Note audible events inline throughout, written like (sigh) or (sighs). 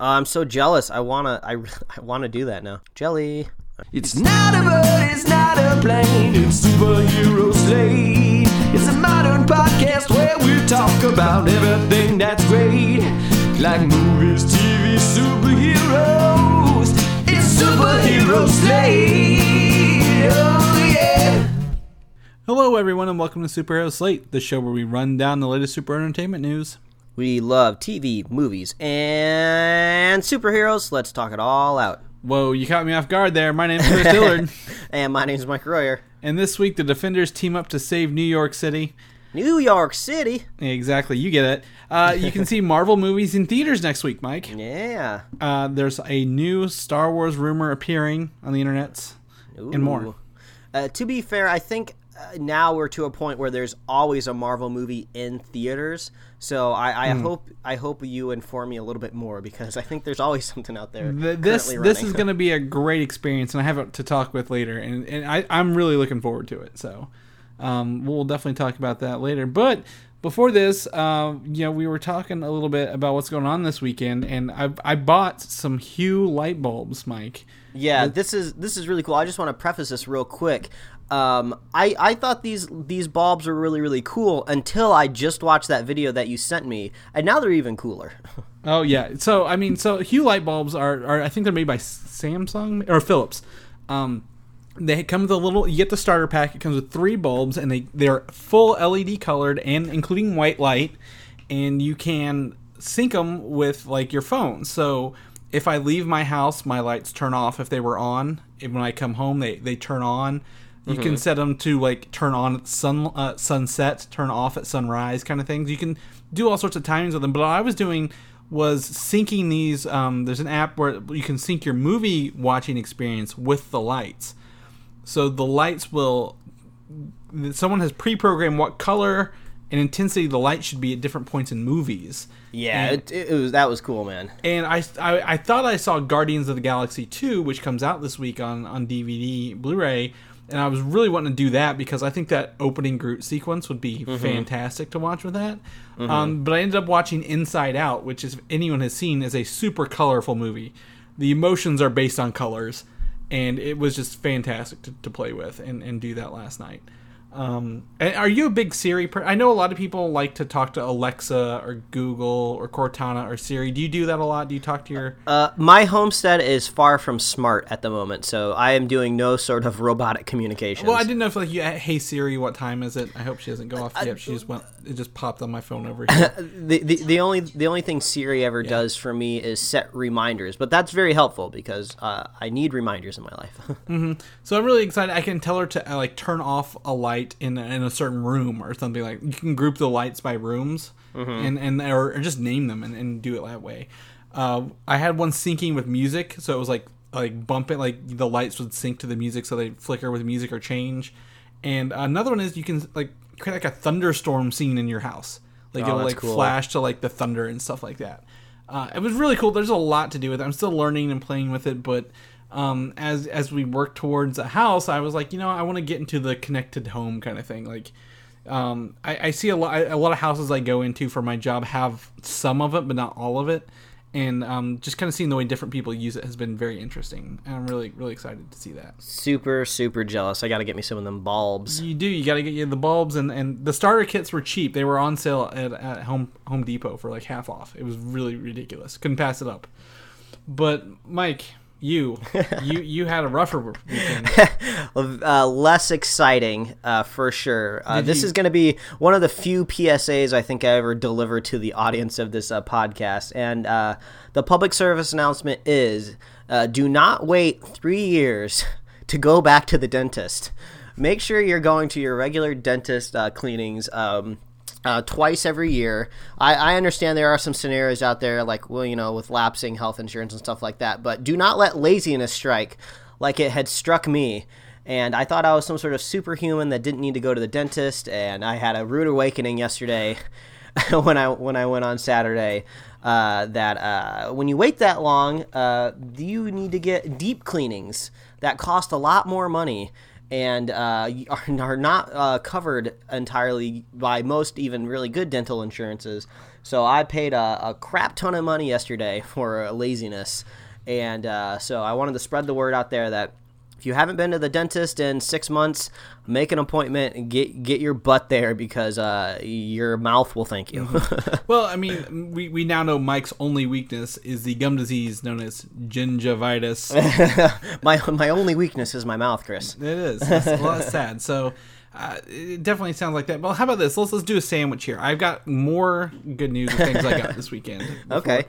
Uh, I'm so jealous. I wanna. I, (laughs) I wanna do that now. Jelly. It's not a bird, it's not a plane, it's superhero slate. It's a modern podcast where we talk about everything that's great, like movies, TV, superheroes. It's superhero slate. Oh yeah. Hello, everyone, and welcome to Superhero Slate, the show where we run down the latest super entertainment news. We love TV, movies, and superheroes. Let's talk it all out. Whoa, you caught me off guard there. My name's Chris Dillard, (laughs) And my name's Mike Royer. and this week the Defenders team up to save New York City. New York City. Exactly, you get it. Uh, you can see (laughs) Marvel movies in theaters next week, Mike. Yeah. Uh, there's a new Star Wars rumor appearing on the internet, and more. Uh, to be fair, I think now we're to a point where there's always a Marvel movie in theaters. So I, I Hmm. hope I hope you inform me a little bit more because I think there's always (laughs) something out there. Th- This this is going to be a great experience, and I have it to talk with later, and, and I, I'm really looking forward to it. So um, we'll definitely talk about that later. But before this, um, you know, we were talking a little bit about what's going on this weekend, and I I bought some Hue light bulbs, Mike. Yeah, this is this is really cool. I just want to preface this real quick. Um, I I thought these these bulbs were really really cool until I just watched that video that you sent me, and now they're even cooler. (laughs) Oh yeah. So I mean, so Hue light bulbs are, are I think they're made by Samsung or Philips. Um, they come with a little. You get the starter pack. It comes with three bulbs, and they they're full LED colored and including white light, and you can sync them with like your phone. So if I leave my house, my lights turn off if they were on. And when I come home, they they turn on. You can set them to like turn on at sun uh, sunset, turn off at sunrise, kind of things. You can do all sorts of timings with them. But what I was doing was syncing these. Um, there's an app where you can sync your movie watching experience with the lights. So the lights will. Someone has pre-programmed what color and intensity the light should be at different points in movies. Yeah, And- it, it was that was cool, man. and I, I I thought I saw Guardians of the Galaxy 2, which comes out this week on on DVD, Blu-ray, and I was really wanting to do that because I think that opening Groot sequence would be fantastic to watch with that. Um, but I ended up watching Inside Out, which is if anyone has seen is a super colorful movie. The emotions are based on colors, and it was just fantastic to, to play with and, and do that last night. Um, and are you a big Siri? Per- I know a lot of people like to talk to Alexa or Google or Cortana or Siri. Do you do that a lot? Do you talk to your? Uh, my homestead is far from smart at the moment, so I am doing no sort of robotic communication. Well, I didn't know if like you. Hey Siri, what time is it? I hope she doesn't go off yet. She just went. It just popped on my phone over (laughs) here. the, the the only the only thing Siri ever does for me is set reminders, but that's very helpful because uh, I need reminders in my life. (laughs) so I'm really excited. I can tell her to uh, like turn off a light in a, in a certain room or something like. You can group the lights by rooms and and or, or just name them and, and do it that way. Uh, I had one syncing with music, so it was like like bump it like the lights would sync to the music, so they flicker with music or change. And another one is you can like create like a thunderstorm scene in your house. Like Oh, it'll like cool. flash to like the thunder and stuff like that. Uh, it was really cool. There's a lot to do with it. I'm still learning and playing with it, but um, as as we work towards a house, I was like, you know, I want to get into the connected home kind of thing. Like, um, I, I see a lot a lot of houses I go into for my job have some of it, but not all of it. And um, just kind of seeing the way different people use it has been very interesting. And I'm really really excited to see that. super super jealous. I got to get me some of them bulbs. You do. You got to get you the bulbs and, and the starter kits were cheap. They were on sale at, at Home Home Depot for like half off. It was really ridiculous. Couldn't pass it up. But Mike, you (laughs) you you had a rougher weekend. (laughs) uh, less exciting uh, for sure. Uh, this you- is going to be one of the few PSAs I think I ever deliver to the audience of this uh, podcast. And uh, the public service announcement is uh, do not wait three years (laughs) to go back to the dentist. Make sure you're going to your regular dentist uh, cleanings. Um, uh, twice every year. I, I understand there are some scenarios out there, like, well, you know, with lapsing health insurance and stuff like that, but do not let laziness strike like it had struck me. And I thought I was some sort of superhuman that didn't need to go to the dentist, and I had a rude awakening yesterday (laughs) when I when I went on Saturday. Uh, that uh, when you wait that long, uh, you need to get deep cleanings that cost a lot more money and uh, (laughs) are, are not uh, covered entirely by most even really good dental insurances. So I paid a, a crap ton of money yesterday (laughs) for laziness, and uh, so I wanted to spread the word out there that if you haven't been to the dentist in six months, make an appointment and get get your butt there because uh, your mouth will thank you. (laughs) Well, I mean, we, we now know Mike's only weakness is the gum disease known as gingivitis. (laughs) my my only weakness is my mouth, Chris. It is. It's, well, that's sad. So uh, it definitely sounds like that. Well, how about this? Let's let's do a sandwich here. I've got more good news things I got this weekend. (laughs) before- Okay.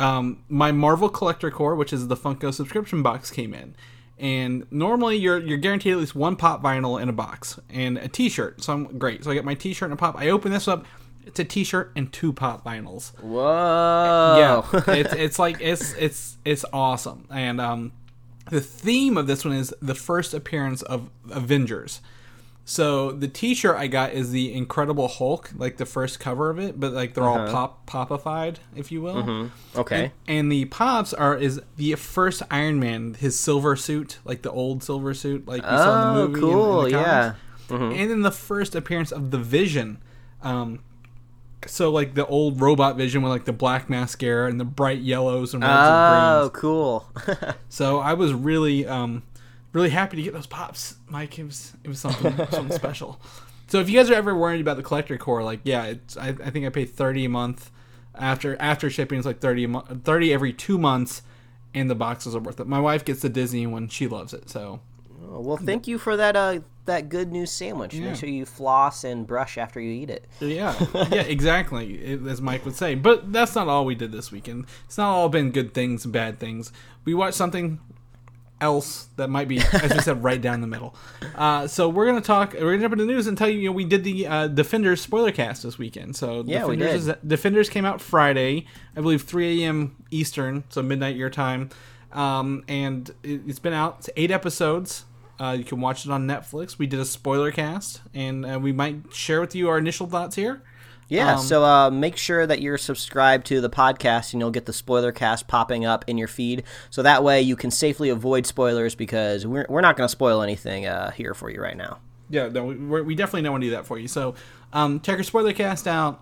Um, my Marvel Collector Corps, which is the Funko subscription box, came in, and normally you're you're guaranteed at least one pop vinyl in a box and a T-shirt. So I'm great. So I get my T-shirt and a pop. I open this up. It's a T-shirt and two pop vinyls. Whoa. Yeah, (laughs) it's it's like it's it's it's awesome. And um, the theme of this one is the first appearance of Avengers. So the T-shirt I got is the Incredible Hulk, like the first cover of it, but like they're all pop popified, if you will. Okay. And, and the pops are is the first Iron Man, his silver suit, like the old silver suit, like you saw in the Oh, movie. and- cool, and the yeah. comics. And then the first appearance of the Vision. Um, so like the old robot Vision with like the black mascara and the bright yellows and reds and greens. Oh, cool. (laughs) So I was really, um, really happy to get those pops, Mike. It was it was something (laughs) something special. So if you guys are ever worried about the collector corps, like yeah, it's I, I think I pay thirty a month. After after shipping, it's like thirty a mo- thirty every two months, and the boxes are worth it. My wife gets the Disney one; she loves it. So well, thank you for that uh that good news sandwich. Yeah. Make sure you floss and brush after you eat it. yeah, (laughs) yeah, exactly. As Mike would say, but that's not all we did this weekend. It's not all been good things and bad things. We watched something else that might be, as we said, right down the middle. Uh, so we're gonna talk. We're gonna jump into the news and tell you. You know, we did the uh, Defenders spoiler cast this weekend. So Yeah, we Defenders, did. Is, Defenders came out Friday, I believe, 3 a.m. Eastern, so midnight your time. Um, and it, it's been out. It's eight episodes. Uh, you can watch it on Netflix. We did a spoiler cast, and uh, we might share with you our initial thoughts here. Yeah, Um, so uh, make sure that you're subscribed to the podcast and you'll get the spoiler cast popping up in your feed. So that way you can safely avoid spoilers because we're, we're not going to spoil anything uh, here for you right now. Yeah, no, we, we're- definitely don't want to do that for you. So, um, check our spoiler cast out.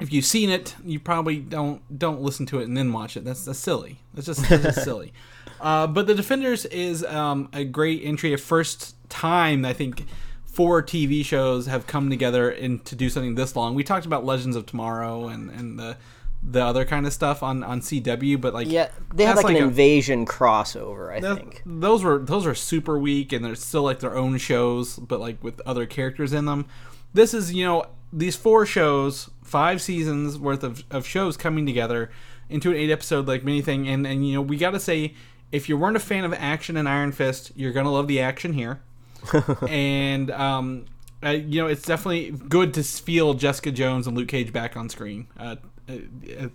If you've seen it, you probably don't don't listen to it and then watch it. That's that's silly. That's just, that's just (laughs) silly. Uh, but the Defenders is um, a great entry. A first time I think four TV shows have come together and to do something this long. We talked about Legends of Tomorrow and and the the other kind of stuff on on CW, but like Yeah, they have that's like, an a- invasion crossover, I that- think. those were those are super weak and they're still like their own shows but like with other characters in them this is you know these four shows five seasons worth of, of shows coming together into an eight episode like mini thing and and you know we gotta say if you weren't a fan of action and iron fist you're gonna love the action here (laughs) and um uh, you know it's definitely good to feel jessica jones and luke cage back on screen uh, uh, uh,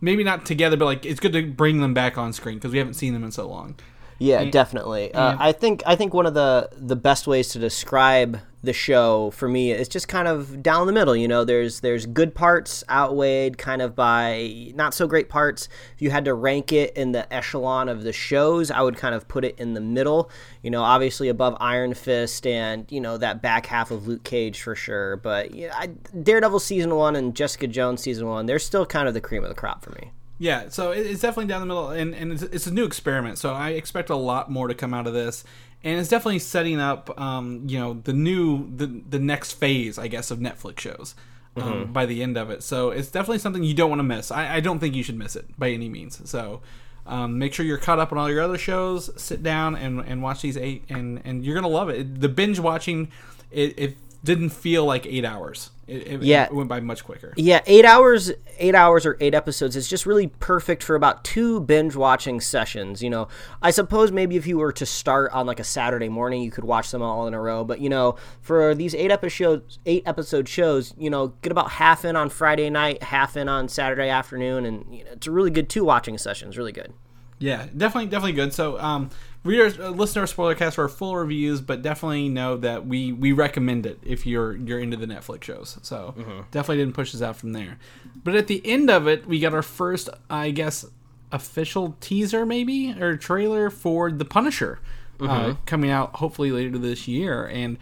maybe not together but like it's good to bring them back on screen because we haven't seen them in so long Yeah, definitely. Uh, I think I think one of the the best ways to describe the show for me is just kind of down the middle. You know, there's there's good parts outweighed kind of by not so great parts. If you had to rank it in the echelon of the shows, I would kind of put it in the middle. You know, obviously above Iron Fist and you know that back half of Luke Cage for sure. But yeah, I, Daredevil season one and Jessica Jones season one, they're still kind of the cream of the crop for me. Yeah, so it's definitely down the middle, and, and it's, it's a new experiment. So I expect a lot more to come out of this, and it's definitely setting up, um, you know, the new the the next phase, I guess, of Netflix shows um, by the end of it. So it's definitely something you don't want to miss. I, I don't think you should miss it by any means. So um, make sure you're caught up on all your other shows. Sit down and, and watch these eight, and and you're gonna love it. The binge watching, it, it didn't feel like eight hours. It, it, Yeah. it went by much quicker. Yeah, eight hours, eight hours or eight episodes is just really perfect for about two binge watching sessions. You know, I suppose maybe if you were to start on like a Saturday morning, you could watch them all in a row. But you know, for these eight episodes, eight episode shows, you know, get about half in on Friday night, half in on Saturday afternoon, and you know, it's a really good two watching sessions. Really good. Yeah, definitely, definitely good. So, um, readers, uh, listen to our spoiler cast for our full reviews, but definitely know that we we recommend it if you're you're into the Netflix shows. So, definitely didn't push us out from there. But at the end of it, we got our first, I guess, official teaser, maybe or trailer for the Punisher. uh, coming out hopefully later this year, and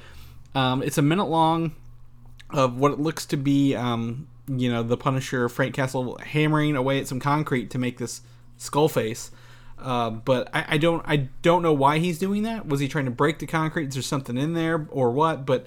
um, it's a minute long of what it looks to be, um, you know, the Punisher Frank Castle hammering away at some concrete to make this skull face. Uh, but I, I don't I don't know why he's doing that. Was he trying to break the concrete? Is there something in there or what? But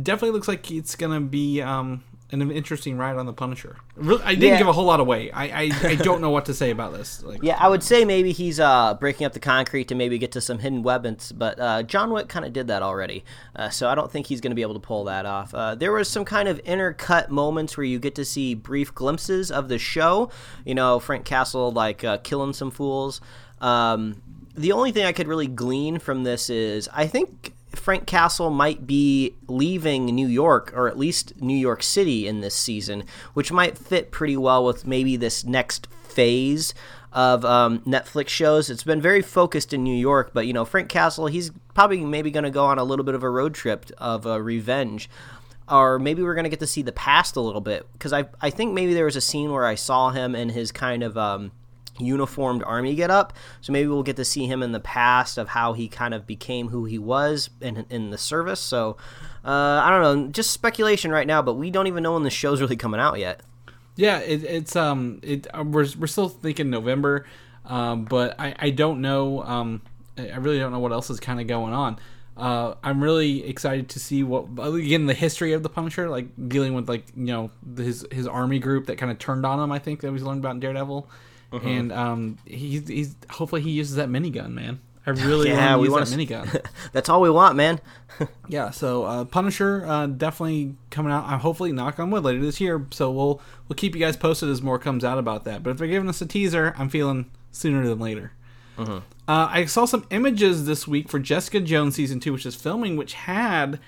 definitely looks like it's gonna be um, an interesting ride on the Punisher. Really, I didn't Yeah. give a whole lot away. I, I, I don't know what to say about this. Like, (laughs) Yeah, I would say maybe he's uh, breaking up the concrete to maybe get to some hidden weapons, but uh, John Wick kind of did that already, uh, so I don't think he's going to be able to pull that off. Uh, there was some kind of intercut moments where you get to see brief glimpses of the show. You know, Frank Castle like uh, killing some fools. Um, the only thing I could really glean from this is I think Frank Castle might be leaving New York, or at least New York City, in this season, which might fit pretty well with maybe this next phase of um, Netflix shows. It's been very focused in New York, but you know, Frank Castle, he's probably maybe going to go on a little bit of a road trip of uh, revenge. Or maybe we're going to get to see the past a little bit. Because I, I think maybe there was a scene where I saw him in his kind of. Um, uniformed army get up so maybe we'll get to see him in the past of how he kind of became who he was in, in the service so uh, i don't know just speculation right now but we don't even know when the show's really coming out yet Yeah, it, it's um, it uh, we're we're still thinking November, um, but I I don't know um, I really don't know what else is kind of going on. Uh, I'm really excited to see what again the history of the Punisher, like dealing with like you know his his army group that kind of turned on him. I think that we learned about in Daredevil, and um, he's he's hopefully he uses that minigun, man. I (laughs) really Yeah, want to use that s- minigun. (laughs) that's all we want man (laughs) Yeah, so uh, Punisher uh, definitely coming out. Uh, hopefully, knock on wood later this year. So we'll we'll keep you guys posted as more comes out about that. But if they're giving us a teaser, I'm feeling sooner than later. Uh, I saw some images this week for Jessica Jones season two, which is filming, which had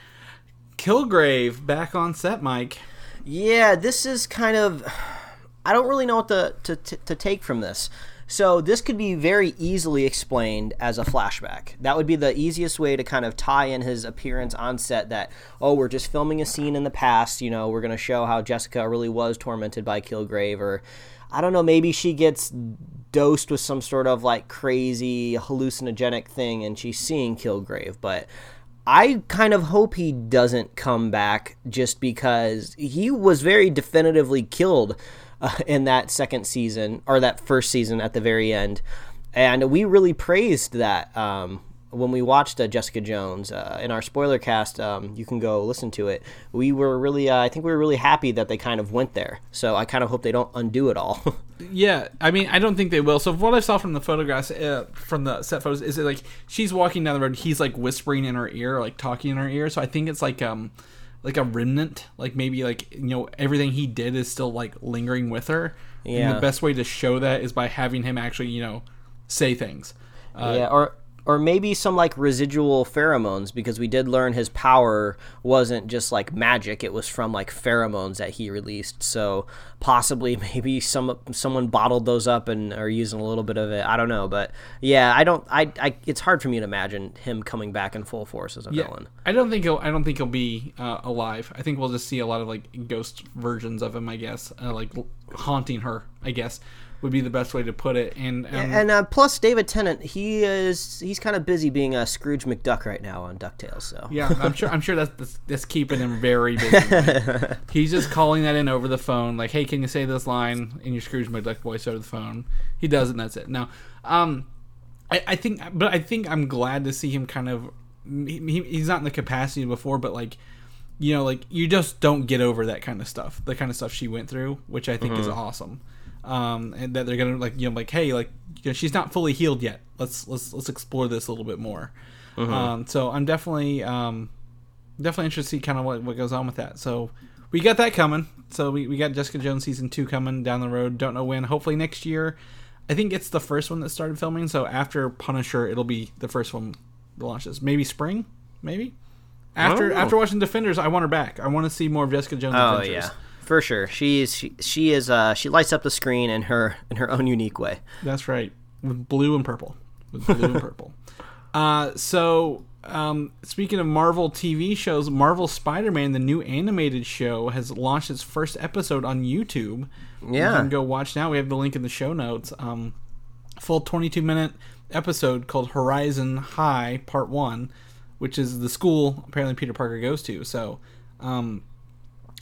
Kilgrave back on set. Mike, Yeah, this is kind of. I don't really know what to, to, to, take from this. So, this could be very easily explained as a flashback. That would be the easiest way to kind of tie in his appearance on set that, oh, we're just filming a scene in the past. You know, we're going to show how Jessica really was tormented by Kilgrave. Or, I don't know, maybe she gets dosed with some sort of like crazy hallucinogenic thing and she's seeing Kilgrave. But I kind of hope he doesn't come back just because he was very definitively killed uh, (laughs) in that second season or that first season at the very end. And we really praised that um, when we watched uh, Jessica Jones uh, in our spoiler cast. Um, you can go listen to it. We were really, uh, I think we were really happy that they kind of went there. So I kind of hope they don't undo it all. (laughs) yeah, I mean, I don't think they will. So what I saw from the photographs, uh, from the set photos, is it like she's walking down the road, he's like whispering in her ear, like talking in her ear. So I think it's like um, like a remnant, like maybe like you know everything he did is still like lingering with her. And the best way to show that is by having him actually, you know, say things. Uh, yeah, or or maybe some like residual pheromones because we did learn his power wasn't just like magic; it was from like pheromones that he released. So possibly, (laughs) maybe some someone bottled those up and are using a little bit of it. I don't know, but yeah, I don't. I, I it's hard for me to imagine him coming back in full force as a Yeah, villain. I don't think he'll. I don't think he'll be uh, alive. I think we'll just see a lot of like ghost versions of him. I guess, uh, like haunting her. I guess would be the best way to put it. And um, And uh, plus, David Tennant, he is he's kind of busy being a Scrooge McDuck right now on Ducktales. So Yeah, I'm sure. I'm sure that's, that's that's keeping him very busy. (laughs) He's just calling that in over the phone, like, "Hey, can you say this line in your Scrooge McDuck voice over the phone?" He does, it and that's it. Now, um, I, I think, but I think I'm glad to see him kind of. He, he- he's not in the capacity before, but like, you know, like you just don't get over that kind of stuff, the kind of stuff she went through, which I think is awesome. Um, and that they're gonna like, you know, like, hey, like, you know, she's not fully healed yet. Let's let's let's explore this a little bit more. Um, so I'm definitely um, definitely interested to see kind of what, what goes on with that. So we got that coming. So we, we got Jessica Jones season two coming down the road. Don't know when. Hopefully next year. I think it's the first one that started filming. So after Punisher, it'll be the first one that launches. Maybe spring. Maybe after Oh. after watching Defenders, I want her back. I want to see more of Jessica Jones. Oh adventures. yeah, for sure. She is she, she is uh she lights up the screen in her in her own unique way. That's right. With blue and purple. With blue and purple. (laughs) Uh, so, um, speaking of Marvel TV shows, Marvel Spider Man, the new animated show, has launched its first episode on YouTube. You Yeah. can go watch now. We have the link in the show notes. Um, full 22 minute episode called Horizon High Part One, which is the school apparently Peter Parker goes to. So, um,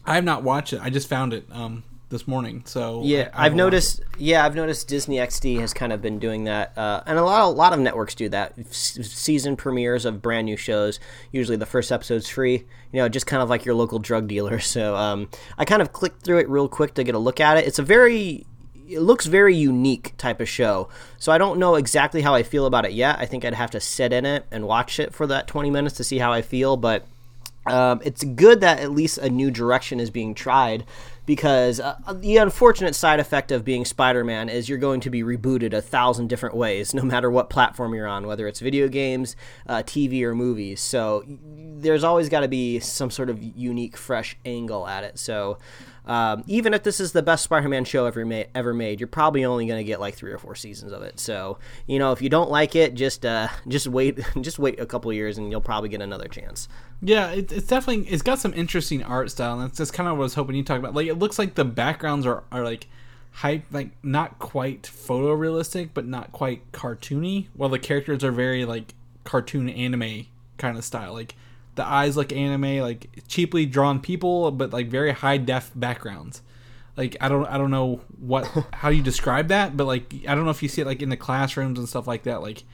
I have not watched it. I just found it um, this morning. So Yeah, I- I've noticed. Yeah, I've noticed Disney XD has kind of been doing that, uh, and a lot, a lot of networks do that. S- season premieres of brand new shows. Usually, the first episode's free. You know, just kind of like your local drug dealer. (laughs) So, um, I kind of clicked through it real quick to get a look at it. It's a very it looks very unique type of show. So I don't know exactly how I feel about it yet. I think I'd have to sit in it and watch it for that 20 minutes to see how I feel, but um, it's good that at least a new direction is being tried because uh, the unfortunate side effect of being Spider-Man is you're going to be rebooted a thousand different ways, no matter what platform you're on, whether it's video games, uh, TV, or movies. So there's always got to be some sort of unique, fresh angle at it. So um, even if this is the best Spider-Man show ever made, ever made, you're probably only going to get like three or four seasons of it. So you know, if you don't like it, just uh, (laughs) just wait, (laughs) just wait a couple years, and you'll probably get another chance. Yeah, it, it's definitely it's got some interesting art style, and that's kind of what I was hoping you talk about. Like, it looks like the backgrounds are are like hype, like not quite photorealistic, but not quite cartoony. While the characters are very like cartoon anime kind of style. Like the eyes look anime, like cheaply drawn people, but like very high def backgrounds. Like I don't I don't know what (laughs) how you describe that, but like I don't know if you see it like in the classrooms and stuff like that. Like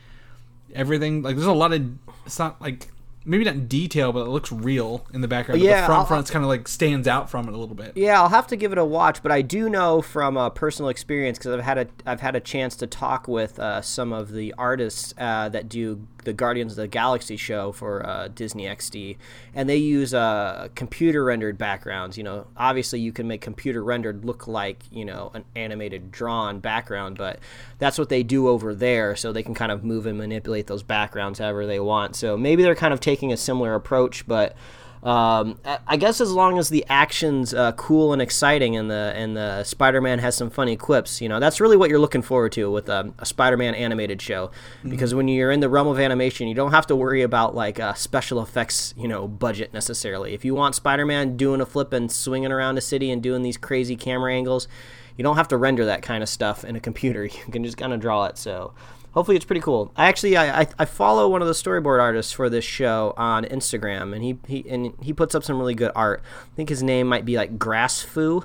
everything like there's a lot of it's not like maybe not detail but it looks real in the background Yeah, but the front I'll- front's kind of like stands out from it a little bit Yeah, I'll have to give it a watch, but I do know from uh, personal experience because I've had a I've had a chance to talk with uh, some of the artists uh, that do the Guardians of the Galaxy show for uh, Disney XD, and they use uh, computer rendered backgrounds. You know, obviously you can make computer rendered look like you know an animated drawn background, but that's what they do over there, so they can kind of move and manipulate those backgrounds however they want. So maybe they're kind of taking a similar approach, but. Um, I- guess as long as the action's uh, cool and exciting, and the and the Spider-Man has some funny quips, you know, that's really what you're looking forward to with um, a Spider-Man animated show. Because when you're in the realm of animation, you don't have to worry about like uh, special effects, you know, budget necessarily. If you want Spider-Man doing a flip and swinging around a city and doing these crazy camera angles, you don't have to render that kind of stuff in a computer. (laughs) You can just kind of draw it. So hopefully it's pretty cool. I actually I, I, I follow one of the storyboard artists for this show on Instagram, and he, he and he puts up some really good art. I think his name might be like Grassfoo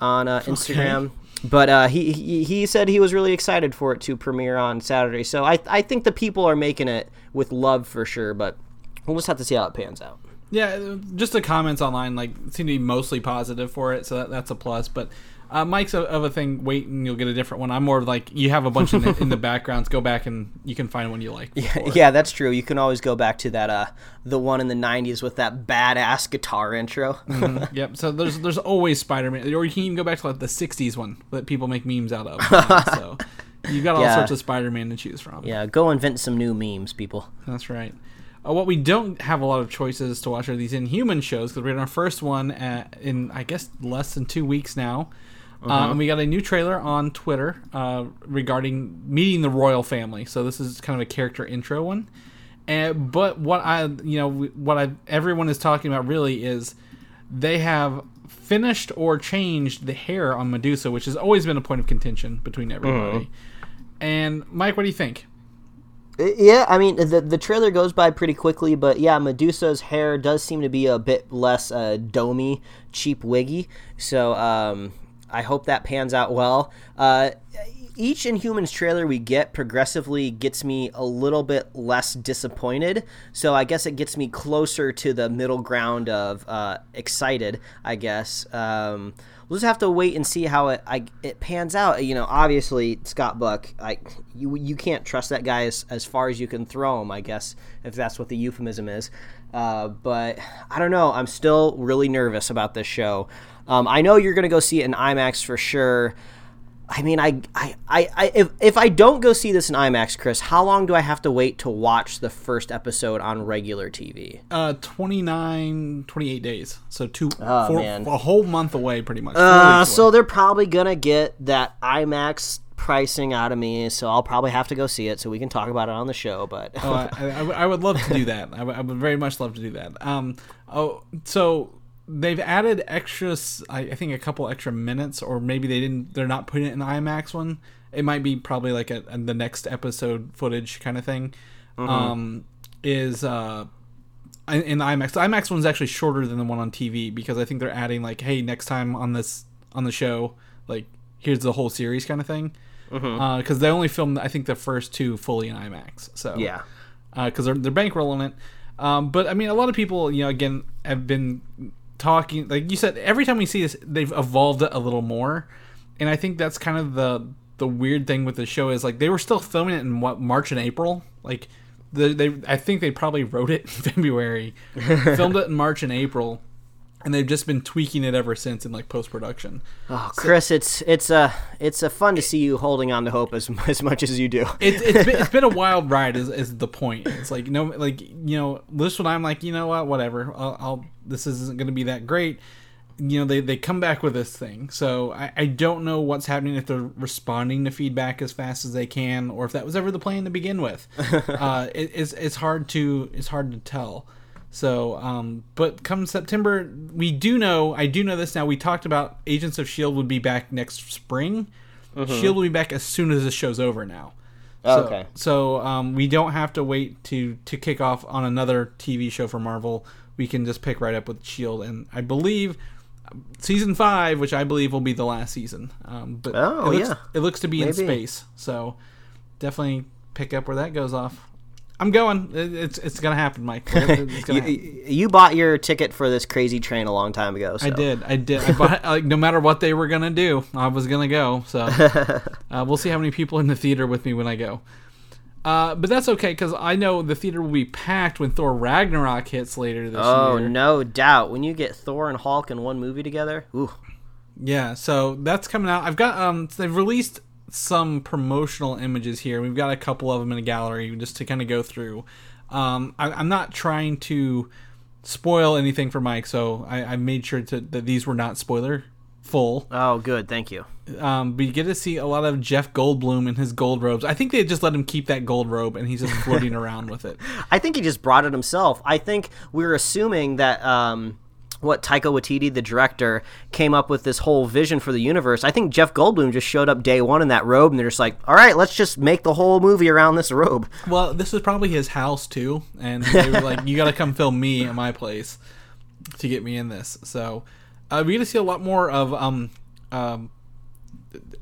on uh, Instagram. But uh, he, he he said he was really excited for it to premiere on Saturday. So I I think the people are making it with love for sure. But we'll just have to see how it pans out. yeah just the comments online like seem to be mostly positive for it so that, that's a plus but uh, Mike's of, of a thing. Wait, and you'll get a different one. I'm more of like you have a bunch in the, in the (laughs) backgrounds. Go back and you can find one you like. before. Yeah, that's true. You can always go back to that uh the one in the '90s with that badass guitar intro. (laughs) Yep. So there's there's always Spider-Man, or you can even go back to like the '60s one that people make memes out of. (laughs) so you've got all Yeah. sorts of Spider-Man to choose from. yeah, go invent some new memes, people. That's right. Uh, what we don't have a lot of choices to watch are these Inhuman shows because we're in our first one at, in I guess less than two weeks now, uh, and we got a new trailer on Twitter uh, regarding meeting the royal family. So this is kind of a character intro one. And but what I you know what I everyone is talking about really is they have finished or changed the hair on Medusa, which has always been a point of contention between everybody. And Mike, what do you think? Uh, Yeah, I mean the the trailer goes by pretty quickly, but yeah, Medusa's hair does seem to be a bit less uh, domey, cheap wiggy. So um, I hope that pans out well. Uh, each Inhumans trailer we get progressively gets me a little bit less disappointed. So I guess it gets me closer to the middle ground of uh, excited. I guess. Um, we'll just have to wait and see how it I, it pans out. You know, obviously Scott Buck, I you you can't trust that guy as, as far as you can throw him. I guess if that's what the euphemism is. Uh, but I don't know. I'm still really nervous about this show. Um, I know you're gonna go see it in IMAX for sure. I mean, I, I, I, I if, if I don't go see this in IMAX, Chris, how long do I have to wait to watch the first episode on regular TV? Uh, 29, 28 days. So two, Oh, four, man. a whole month away, pretty much. Uh, so away. they're probably gonna get that IMAX pricing out of me, so I'll probably have to go see it so we can talk about it on the show. But Oh, I, I, I would- love to do that. I would, I would very much love to do that. Um, oh, so they've added extras. I, I think a couple extra minutes, or maybe they didn't. They're not putting it in the IMAX one. it might be probably like a, a- the next episode footage kind of thing. Um, is uh, in, in the IMAX. The IMAX one's actually shorter than the one on TV because I think they're adding like, hey, next time on this on the show, like here's the whole series kind of thing. Because they only filmed, I think, the first two fully in IMAX. So Yeah. because they're they're bankrolling it. Um, but I mean, a lot of people, you know, again, have been talking. Like you said, every time we see this, they've evolved it a little more, and I think that's kind of the the weird thing with the show is like they were still filming it in what March and April. Like the, they, I think they probably wrote it (laughs) in February, (laughs) filmed it in March and April, and they've just been tweaking it ever since in like post production. Oh, Chris, it's it's uh, it's uh, fun to see you holding on to hope as (laughs) as much as you do. it's it's been, it's been a (laughs) wild ride is, is the point. It's like no like you know this one i'm like you know what? Whatever. I'll, I'll this isn't going to be that great. You know they, they come back with this thing. So I, I don't know what's happening if they're responding to feedback as fast as they can or if that was ever the plan to begin with. (laughs) Uh, it, it's, it's hard to it's hard to tell so um, but come september we do know i do know this now we talked about agents of shield would be back next spring shield will be back as soon as this show's over now so, Okay. So um, we don't have to wait to to kick off on another TV show for Marvel. We can just pick right up with Shield, and I believe season five, which I believe will be the last season. Um, but Oh, it looks, yeah. it looks to be in space. So definitely pick up where that goes off. I'm going. It's it's gonna happen, Mike. It's gonna (laughs) happen. You, you bought your ticket for this crazy train a long time ago. So. I did. I did. I bought, (laughs) like no matter what they were gonna do, I was gonna go. So (laughs) uh, we'll see how many people in the theater with me when I go. Uh, but that's okay because I know the theater will be packed when Thor Ragnarok hits later this Oh, year. Oh, no doubt. When you get Thor and Hulk in one movie together, ooh, Yeah, so that's coming out. I've got um, they've released some promotional images here. We've got a couple of them in a gallery just to kind of go through. Um, I, I'm not trying to spoil anything for Mike, so I, I made sure to, that these were not spoiler full. oh, good, thank you. Um, but you get to see a lot of Jeff Goldblum in his gold robes. I think they just let him keep that gold robe, and he's just floating (laughs) around with it. I think he just brought it himself. I think we are assuming that um, what Taika Waititi, the director, came up with this whole vision for the universe. I think Jeff Goldblum just showed up day one in that robe, and they're just like, "All right, let's just make the whole movie around this robe." Well, this was probably his house too, and they were like, "You got to come film me at my place to get me in this." So uh, we get to see a lot more of um, um,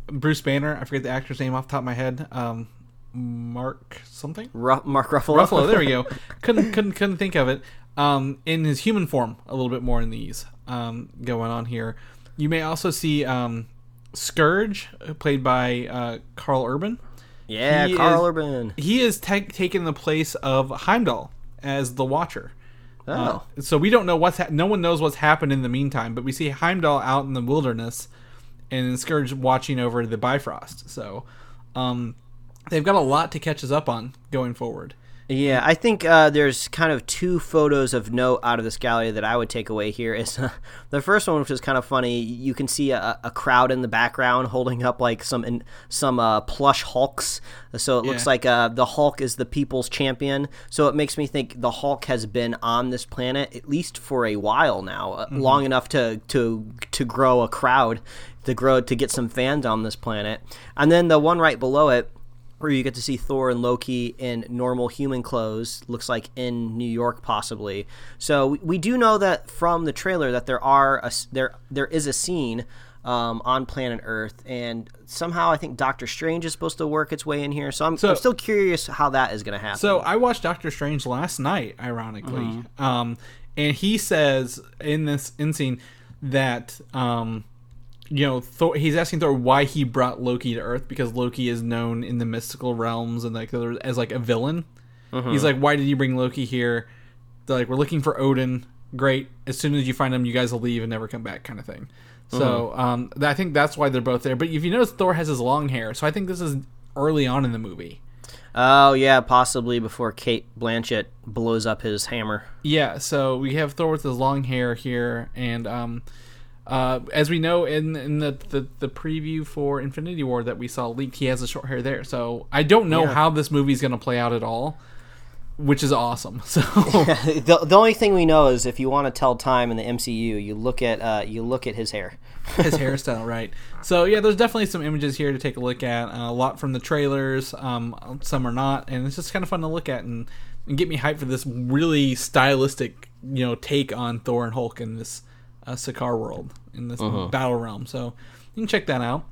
Bruce Banner. I forget the actor's name off the top of my head. Um, Mark something. Ru- Mark Ruffalo. Ruffalo. There we go. (laughs) couldn't couldn't couldn't think of it. Um, in his human form, a little bit more in these um, going on here. You may also see um, Skurge, played by uh, Karl Urban yeah, He Karl is- Urban. he is ta taken the place of Heimdall as the Watcher. Oh, Uh, so we don't know what's ha- no one knows what's happened in the meantime, but we see Heimdall out in the wilderness and Skurge watching over the Bifrost. So um, they've got a lot to catch us up on going forward. Yeah, I think uh, there's kind of two photos of note out of this gallery that I would take away here. Is (laughs) the first one, which is kind of funny. You can see a, a crowd in the background holding up like some in, some uh, plush Hulks. So it looks like uh, the Hulk is the people's champion. So it makes me think the Hulk has been on this planet at least for a while now, uh, long enough to to to grow a crowd, to grow to get some fans on this planet. And then the one right below it where you get to see Thor and Loki in normal human clothes, looks like in New York possibly. So we, we do know that from the trailer that there are a there there is a scene um, on planet Earth, and somehow I think Doctor Strange is supposed to work its way in here. So I'm, So- I'm still curious how that is going to happen. So I watched Doctor Strange last night, ironically, um, and he says in this in scene that um, you know Thor, he's asking Thor why he brought Loki to Earth because Loki is known in the mystical realms and like as like a villain. He's like, why did you bring Loki here? They're like, we're looking for Odin. Great. As soon as you find him, you guys will leave and never come back, kind of thing. So um, I think that's why they're both there. But if you notice, Thor has his long hair, so I think this is early on in the movie. oh yeah, possibly before Cate Blanchett blows up his hammer. Yeah, so we have Thor with his long hair here, and um, uh, as we know in in the, the the preview for Infinity War that we saw leaked, he has a short hair there. So I don't know Yeah. how this movie's going to play out at all. which is awesome. (laughs) So (laughs) the, the only thing we know is if you want to tell time in the MCU, you look at uh, you look at his hair. (laughs) his hairstyle, right? So yeah, there's definitely some images here to take a look at. Uh, a lot from the trailers, um, some are not, and it's just kind of fun to look at and, and get me hyped for this really stylistic, you know, take on Thor and Hulk in this uh, Sakaar world in this battle realm. So you can check that out.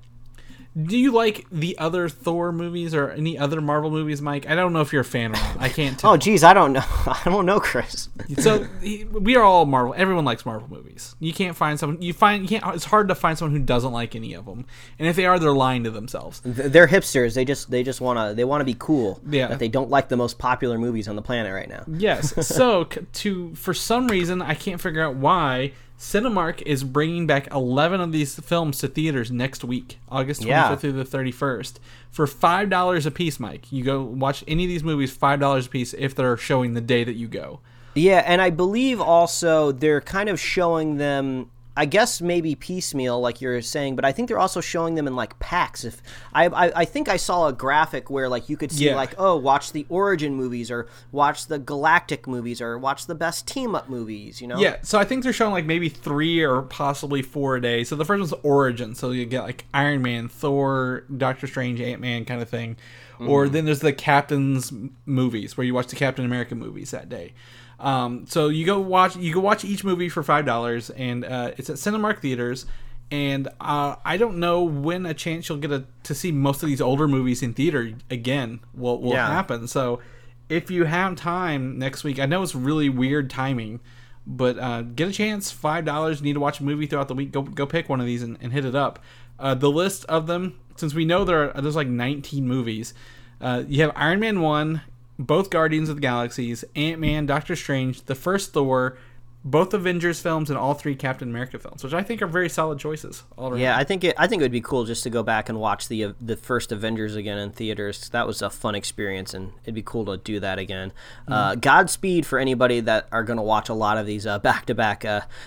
Do you like the other Thor movies or any other Marvel movies, Mike? I don't know if you're a fan or not. I can't (laughs) tell. Oh, geez, I don't know. (laughs) I don't know, Chris. so we are all Marvel. Everyone likes Marvel movies. You can't find someone. You find you can't. It's hard to find someone who doesn't like any of them. And if they are, they're lying to themselves. They're hipsters. They just they just want to they want to be cool. Yeah. That they don't like the most popular movies on the planet right now. Yes. So (laughs) to for some reason I can't figure out why Cinemark is bringing back 11 of these films to theaters next week, August 25th Yeah. through the 31st, for five dollars a piece. Mike, you go watch any of these movies five dollars a piece if they're showing the day that you go. Yeah, and I believe also they're kind of showing them. I guess maybe piecemeal, like you're saying, but I think they're also showing them in like packs. If I, I, I think I saw a graphic where like you could see Yeah. like, oh, watch the origin movies, or watch the galactic movies, or watch the best team up movies. You know? Yeah, so I think they're showing like maybe three or possibly four a day. So the first one's Origin, so you get like Iron Man, Thor, Doctor Strange, Ant Man kind of thing. Or mm-hmm. then there's the Captain's movies where you watch the Captain America movies that day. Um, so you go watch you go watch each movie for five dollars, and uh, it's at Cinemark theaters. And uh, I don't know when a chance you'll get a, to see most of these older movies in theater again will will Yeah. happen. So if you have time next week, I know it's really weird timing, but uh, get a chance. Five dollars. Need to watch a movie throughout the week. Go go pick one of these and, and hit it up. Uh, the list of them, since we know there are, there's like 19 movies. Uh, you have Iron Man one, both Guardians of the Galaxies, Ant Man, Doctor Strange, the first Thor, both Avengers films, and all three Captain America films, which I think are very solid choices. All. Yeah, I think it. I think it would be cool just to go back and watch the uh, the first Avengers again in theaters. That was a fun experience, and it'd be cool to do that again. Uh, Godspeed for anybody that are going to watch a lot of these back to back.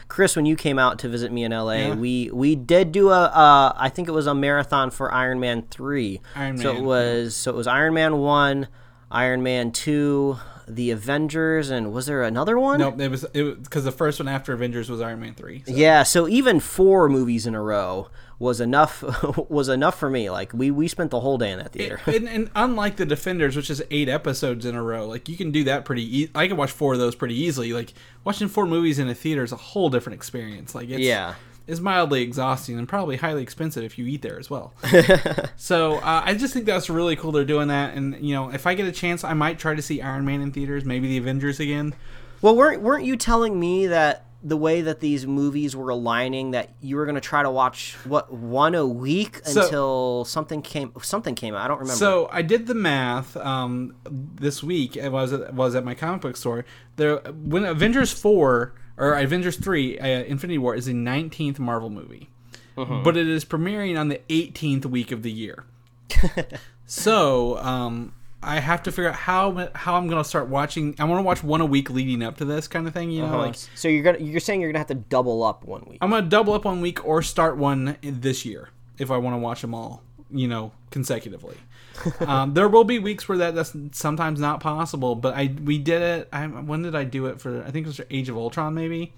Chris, when you came out to visit me in LA, Yeah. we we did do a. Uh, I think it was a marathon for Iron Man three. Iron so Man, it was so it was Iron Man one, Iron Man two, the Avengers, and was there another one? Nope, it was it because the first one after Avengers was Iron Man three. So. Yeah, so even four movies in a row was enough (laughs) was enough for me. Like we we spent the whole day in that theater. and, and unlike the Defenders, which is eight episodes in a row, like you can do that pretty. E- I can watch four of those pretty easily. Like watching four movies in a theater is a whole different experience. Like it's, Yeah. It's mildly exhausting and probably highly expensive if you eat there as well. (laughs) so uh, I just think that's really cool. They're doing that, and you know, if I get a chance, I might try to see Iron Man in theaters, maybe the Avengers again. well, weren't weren't you telling me that the way that these movies were aligning that you were going to try to watch what one a week So- until something came something came out. I don't remember. So I did the math um, this week. It was at, was at my comic book store. There, when Avengers four or Avengers three, uh, Infinity War is the nineteenth Marvel movie, but it is premiering on the eighteenth week of the year. (laughs) so um, I have to figure out how how I'm going to start watching. I want to watch one a week leading up to this kind of thing. You know, Uh-huh. like so you're gonna you're saying you're gonna have to double up one week. I'm gonna double up one week or start one this year if I want to watch them all, you know, consecutively. (laughs) um, there will be weeks where that, that's sometimes not possible, but I we did it. I, when did I do it for? I think it was for Age of Ultron, maybe.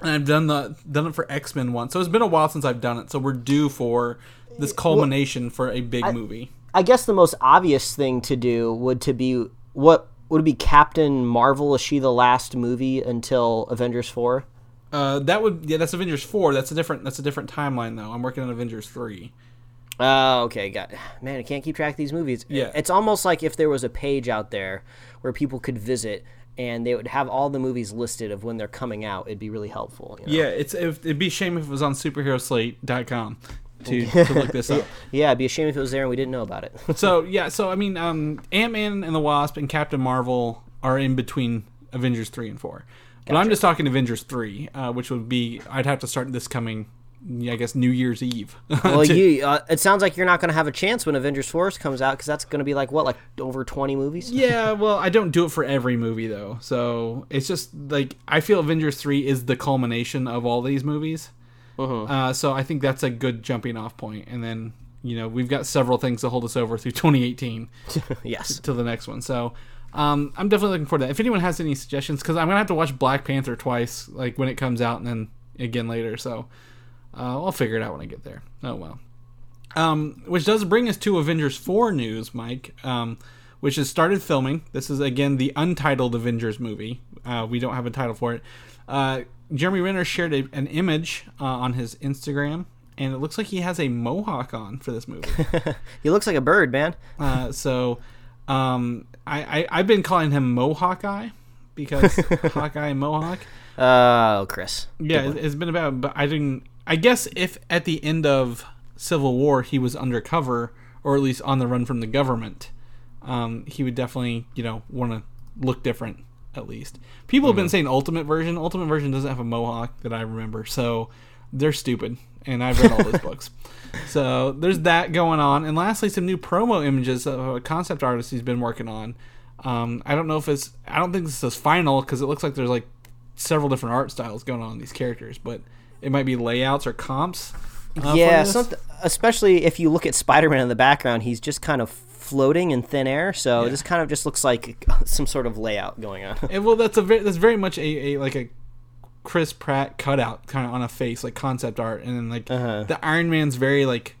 And I've done the done it for X Men once, so it's been a while since I've done it. So we're due for this culmination for a big movie. I guess the most obvious thing to do would to be what would it be Captain Marvel? Is she the last movie until Avengers four? Uh, that would yeah, that's Avengers four. That's a different that's a different timeline though. I'm working on Avengers three. Oh, okay, got (sighs) man. I can't keep track of these movies. Yeah. it's almost like if there was a page out there where people could visit and they would have all the movies listed of when they're coming out. It'd be really helpful. you know? Yeah, it's it'd be a shame if it was on superheroslate.com to, to look this up. (laughs) yeah. It'd be a shame if it was there and we didn't know about it. So (laughs) yeah, so I mean, um, Ant Man and the Wasp and Captain Marvel are in between Avengers three and four, but I'm just talking Avengers three, uh, which would be I'd have to start this coming, I guess New Year's Eve. (laughs) well, to- you. Uh, it sounds like you're not going to have a chance when Avengers Force comes out because that's going to be like what, like over twenty movies. (laughs) yeah, well, I don't do it for every movie though, so it's just like I feel Avengers three is the culmination of all these movies. Uh, so I think that's a good jumping off point, and then you know we've got several things to hold us over through (laughs) 2018. yes. to the next one. So Um, I'm definitely looking forward to that. If anyone has any suggestions, because I'm gonna have to watch Black Panther twice, like when it comes out, and then again later. So uh, I'll figure it out when I get there. Oh well. Um, which does bring us to Avengers 4 news, Mike, um, which has started filming. This is, again, the untitled Avengers movie. Uh, we don't have a title for it. Uh, Jeremy Renner shared a, an image uh, on his Instagram, and it looks like he has a mohawk on for this movie. (laughs) He looks like a bird, man. Uh, so um, I, I, I've been calling him Mohawk Eye because (laughs) Hawkeye and Mohawk. Oh, Chris. Yeah, it- it's been about. But I didn't. I guess if at the end of Civil War he was undercover or at least on the run from the government, um, he would definitely you know want to look different at least. People have been saying Ultimate version. Ultimate version doesn't have a mohawk that I remember, so they're stupid. And I've read all those (laughs) books. So there's that going on. And lastly, some new promo images of a concept artist he's been working on. Um, I don't know if it's. I don't think this is final because it looks like there's like several different art styles going on in these characters, but it might be layouts or comps. uh, yeah, especially if you look at Spider-Man in the background, he's just kind of floating in thin air. So Yeah. this kind of just looks like (laughs) some sort of layout going on. And well, that's a very, that's very much a, a like a Chris Pratt cutout kind of on a face, like concept art, and then like Uh-huh. the Iron Man's very like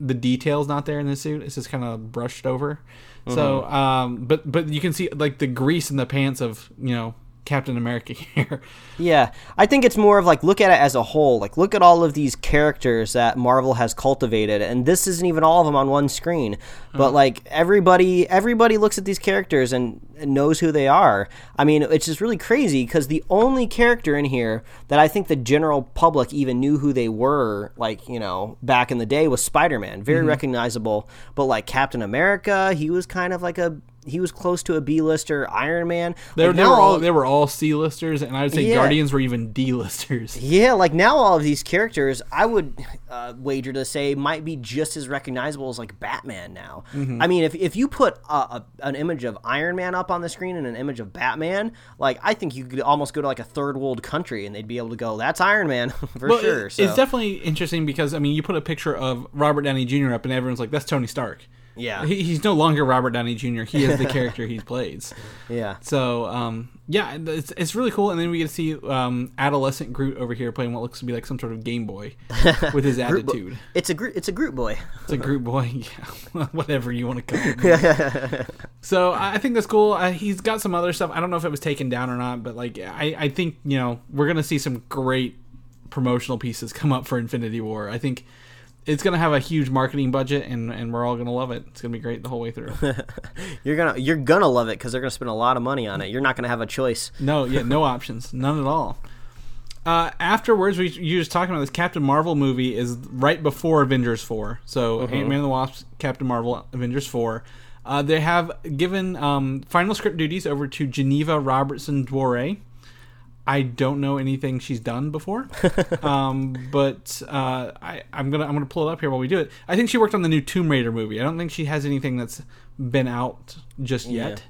the details not there in the suit. It's just kind of brushed over. So, Uh-huh. um, but but you can see like the grease in the pants of you know Captain America (laughs) here. Yeah, I think it's more of like look at it as a whole. Like look at all of these characters that Marvel has cultivated, and this isn't even all of them on one screen. But uh-huh. like everybody, everybody looks at these characters and, and knows who they are. I mean, it's just really crazy because the only character in here that I think the general public even knew who they were, like you know, back in the day, was Spider Man. Very mm-hmm. recognizable. But like Captain America, he was kind of like a he was close to a B lister. Iron Man, They, like, they were all all- they were all C listers, and I would say Yeah. Guardians were even D listers. (laughs) Yeah, like now all of these characters, I would uh, wager to say might be just as recognizable as like Batman now. Mm-hmm. I mean, if, if you put a, a, an image of Iron Man up on the screen and an image of Batman, like I think you could almost go to like a third world country and they'd be able to go, "That's Iron Man (laughs) for Well, sure." it- So It's definitely interesting because I mean, you put a picture of Robert Downey Jr. up, and everyone's like, "That's Tony Stark." Yeah. he, he's no longer Robert Downey Jr. He is the (laughs) character he plays. yeah, So, um, yeah, it's, it's really cool. And then we get to see um, adolescent Groot over here playing what looks to be like some sort of Game Boy (laughs) with his attitude. it's a Groot, it's a Groot boy. It's a Groot boy, (laughs) yeah, whatever you want to call it. so I I think that's cool. Uh, he's got some other stuff. I don't know if it was taken down or not, but like I, I think you know we're gonna see some great promotional pieces come up for Infinity War. I think it's gonna have a huge marketing budget, and and we're all gonna love it. It's gonna be great the whole way through. (laughs) You're gonna you're gonna love it because they're gonna spend a lot of money on it. You're not gonna have a choice. No, yeah, no (laughs) options, none at all. Uh, afterwards, we you just talking about this Captain Marvel movie is right before Avengers four. So Ant Man and the Wasp, Captain Marvel, Avengers four. Uh, they have given um, final script duties over to Geneva Robertson Dworet. I don't know anything she's done before, (laughs) um, but uh, I, I'm gonna I'm gonna pull it up here while we do it. I think she worked on the new Tomb Raider movie. I don't think she has anything that's been out just yet.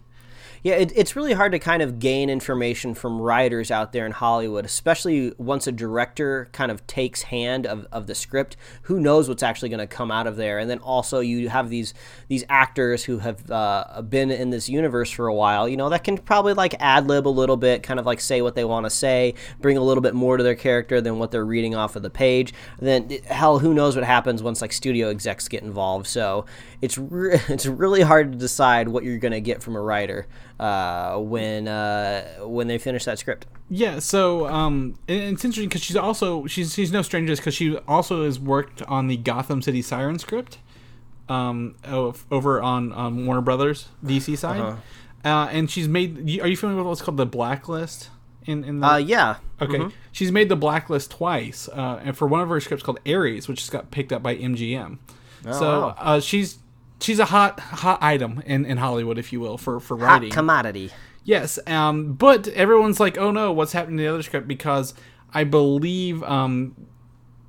Yeah, it, it's really hard to kind of gain information from writers out there in Hollywood, especially once a director kind of takes hand of, of the script. Who knows what's actually going to come out of there? And then also you have these these actors who have uh, been in this universe for a while. You know that can probably like ad lib a little bit, kind of like say what they want to say, bring a little bit more to their character than what they're reading off of the page. then hell, who knows what happens once like studio execs get involved? So it's re- (laughs) it's really hard to decide what you're going to get from a writer uh, when uh, when they finish that script. Yeah, so um, and it's interesting because she's also she's she's no stranger because she also has worked on the Gotham City Siren script, um, over on on Warner Brothers DC side, uh and she's made. Are you familiar with what's called the Blacklist? In in the Uh, yeah. okay, she's made the Blacklist twice, uh, and for one of her scripts called Ares, which just got picked up by MGM. Oh, so wow. uh, she's she's a hot hot item in, in Hollywood, if you will, for for Hot writing. commodity. Yes, um, but everyone's like, "Oh no, what's happening to the other script?" Because I believe um,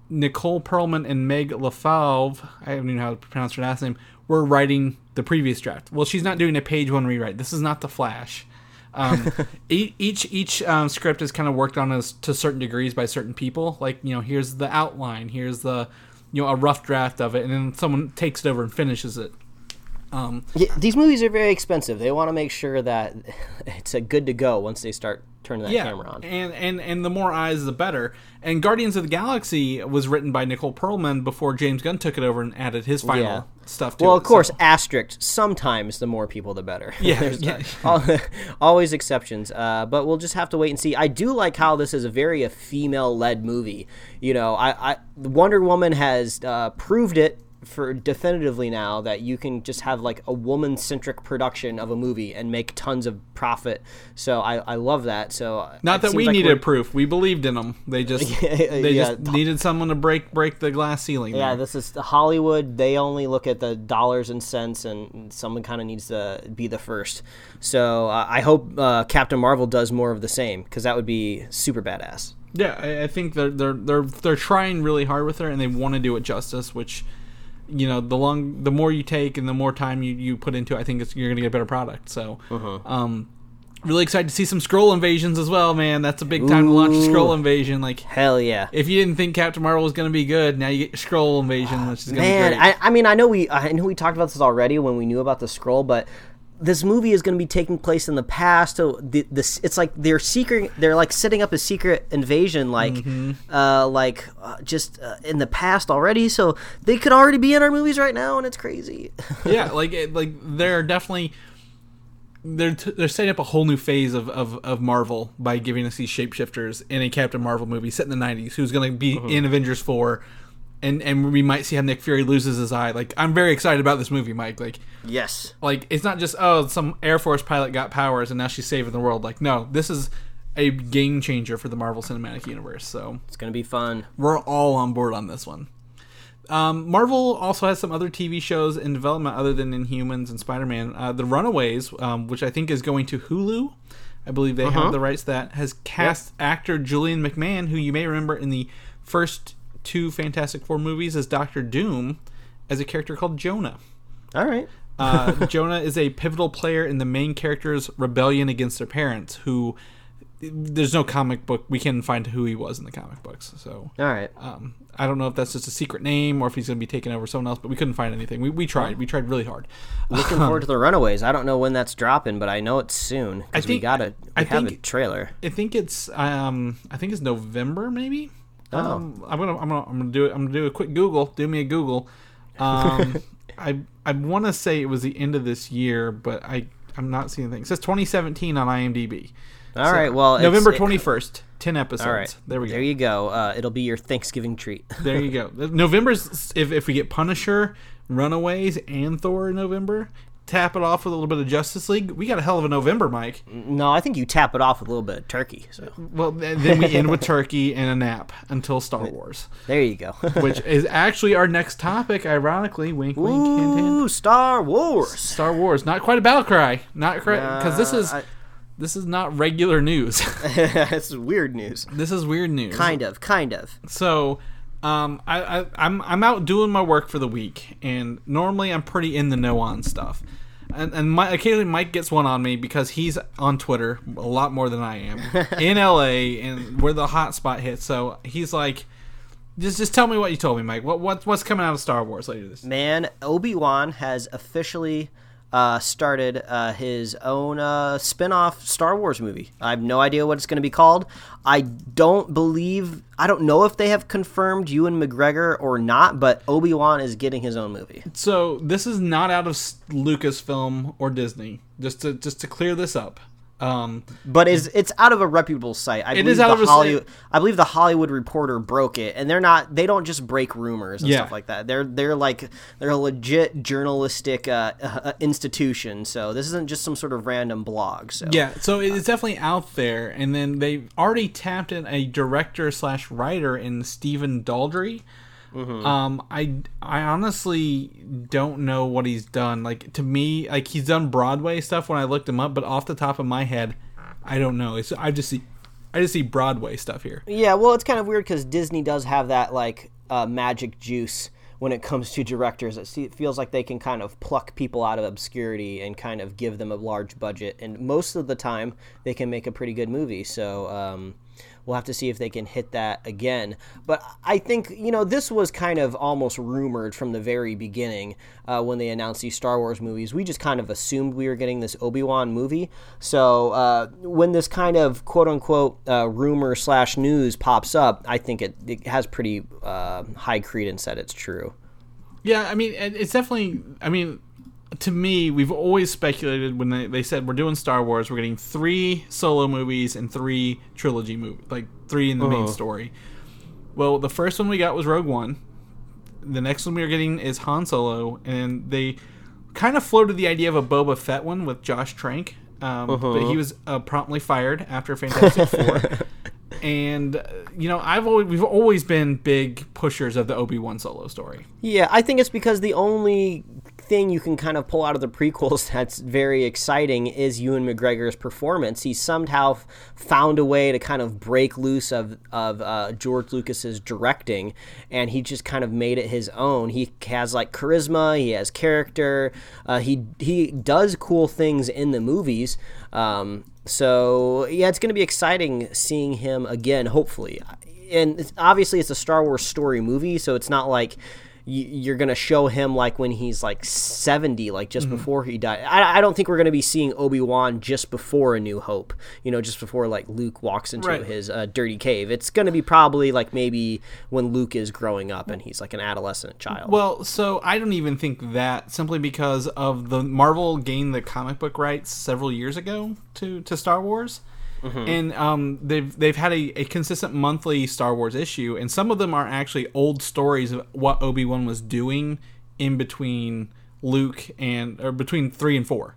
Nicole Perlman and Meg LaFauve, I don't even know how to pronounce her last name, were writing the previous draft. Well, she's not doing a page one rewrite. This is not the Flash. Um, (laughs) e- each each um, script is kind of worked on as to certain degrees by certain people. Like you know, here's the outline, here's the you know a rough draft of it, and then someone takes it over and finishes it. Um, Yeah, these movies are very expensive. They want to make sure that (laughs) it's a good to go once they start turning that yeah, camera on. and and and the more eyes, the better. And Guardians of the Galaxy was written by Nicole Perlman before James Gunn took it over and added his final Yeah. stuff. to Well, it, Well, of course, so- asterisk. Sometimes the more people, the better. Yeah, (laughs) There's yeah. al- (laughs) always exceptions. Uh, but we'll just have to wait and see. I do like how this is a very a female-led movie. You know, I, I Wonder Woman has uh, proved it for definitively now that you can just have like a woman-centric production of a movie and make tons of profit. So I, I love that. So Not that we like needed proof. We believed in them. They just (laughs) they yeah. just needed someone to break break the glass ceiling. Yeah, there. this is Hollywood. They only look at the dollars and cents, and someone kind of needs to be the first. So uh, I hope uh, Captain Marvel does more of the same because that would be super badass. Yeah, I, I think they're they're they're they're trying really hard with her, and they want to do it justice. Which, you know, the long the more you take and the more time you, you put into, it, I think it's, you're going to get a better product. So, Uh-huh. um, really excited to see some Skrull invasions as well, man. That's a big time to launch a Skrull invasion. Like, Hell yeah. if you didn't think Captain Marvel was going to be good, now you get your Skrull invasion, which is going to be Man, great. I, I mean, I know we I know we talked about this already when we knew about the Skrull, but this movie is going to be taking place in the past. So the, this it's like they're secret. They're like setting up a secret invasion, like Mm-hmm. uh, like uh, just uh, in the past already. So they could already be in our movies right now, and it's crazy. (laughs) yeah, like like they're definitely they're t- they're setting up a whole new phase of, of, of Marvel by giving us these shapeshifters in a Captain Marvel movie set in the '90s, who's going to be in Avengers four, and and we might see how Nick Fury loses his eye. Like I'm very excited about this movie, Mike. Like yes. like it's not just oh some Air Force pilot got powers and now she's saving the world. Like no, this is a game changer for the Marvel Cinematic Universe. So It's gonna be fun. we're all on board on this one. Um, Marvel also has some other TV shows in development other than Inhumans and Spider Man. Uh, the Runaways, um, which I think is going to Hulu. I believe they have the rights to that. Has cast actor Julian McMahon, who you may remember in the first two Fantastic Four movies as Doctor Doom, as a character called Jonah. All right. Uh, (laughs) Jonah is a pivotal player in the main character's rebellion against their parents, who there's no comic book. We can find who he was in the comic books. So All right. um, I don't know if that's just a secret name or if he's going to be taking over someone else, but we couldn't find anything. We, we tried. We tried really hard. Looking forward to the Runaways. I don't know when that's dropping, but I know it's soon because we got a we I have a think- trailer. I think it's um, I think it's November maybe. Oh. Um, I'm gonna I'm gonna I'm gonna do it. I'm gonna do a quick Google. Do me a Google. Um, (laughs) I I want to say it was the end of this year, but I I'm not seeing anything. It says 2017 on IMDb. All right. Well, it's- November it- 21st, 10 episodes. All right. there we go. There you go. Uh, it'll be your Thanksgiving treat. (laughs) There you go. November's if if we get Punisher, Runaways, and Thor in November, tap it off with a little bit of Justice League. We got a hell of a November, Mike. no, I think you tap it off with a little bit of turkey. So Well, then we end with Turkey and a nap until Star Wars, there you go. (laughs) which is actually our next topic. Ironically, wink, wink, hint, hint. Ooh, Star Wars. Star Wars, not quite a battle cry, not because this is I- this is not regular news. (laughs) this is weird news. this is weird news. Kind of, kind of. So, um, I, I I'm I'm out doing my work for the week, and normally I'm pretty in the know on stuff. And, and my, occasionally Mike gets one on me because he's on Twitter a lot more than I am (laughs) in LA and where the hot spot hits. So he's like, just just tell me what you told me, Mike. What what what's coming out of Star Wars later this? Man, Obi Wan has officially uh, started uh, his own uh, spin off Star Wars movie. I have no idea what it's going to be called. I don't believe, I don't know if they have confirmed Ewan McGregor or not, but Obi Wan is getting his own movie. So this is not out of Lucasfilm or Disney. Just to just to clear this up. Um, But it's it's out of a reputable site. I believe out the of a Hollywood. site- I believe the Hollywood Reporter broke it, and they're not. They don't just break rumors and Yeah. stuff like that. They're they're like they're a legit journalistic uh, uh, institution. So this isn't just some sort of random blog. So Yeah, so it's definitely out there, and then they already tapped in a director slash writer in Stephen Daldry. Um, I I honestly don't know what he's done. Like to me, like he's done Broadway stuff when I looked him up, but off the top of my head, I don't know. It's I just see I just see Broadway stuff here. Yeah, well, it's kind of weird because Disney does have that like uh, magic juice when it comes to directors. It, it feels like they can kind of pluck people out of obscurity and kind of give them a large budget, and most of the time they can make a pretty good movie. So, um, we'll have to see if they can hit that again. But I think you know this was kind of almost rumored from the very beginning uh, when they announced these Star Wars movies. We just kind of assumed we were getting this Obi Wan movie. So uh, when this kind of quote unquote uh, rumor slash news pops up, I think it, it has pretty uh, high credence that it's true. Yeah, I mean, it's definitely. I mean, to me, we've always speculated when they, they said we're doing Star Wars, we're getting three solo movies and three trilogy movies, like three in the main story. Well, the first one we got was Rogue One. The next one we are getting is Han Solo, and they kind of floated the idea of a Boba Fett one with Josh Trank, um, but he was uh, promptly fired after Fantastic Four. (laughs) And uh, you know, I've always we've always been big pushers of the Obi Wan Solo story. Yeah, I think it's because the only thing you can kind of pull out of the prequels (laughs) that's very exciting is Ewan McGregor's performance. He somehow found a way to kind of break loose of of uh, George Lucas's directing, and he just kind of made it his own. He has like charisma, he has character, uh, he he does cool things in the movies. Um, so yeah, it's going to be exciting seeing him again. Hopefully, and obviously it's a Star Wars story movie, so it's not like you're gonna show him like when he's like 70 like just before he died I, I don't think we're gonna be seeing obi-wan just before a new hope you know just before like luke walks into Right. his uh, dirty cave it's gonna be probably like maybe when luke is growing up and he's like an adolescent child Well, so I don't even think that simply because of the Marvel gained the comic book rights several years ago to to Star Wars. And um, they've they've had a, a consistent monthly Star Wars issue, and some of them are actually old stories of what Obi Wan was doing in between Luke and or between three and 4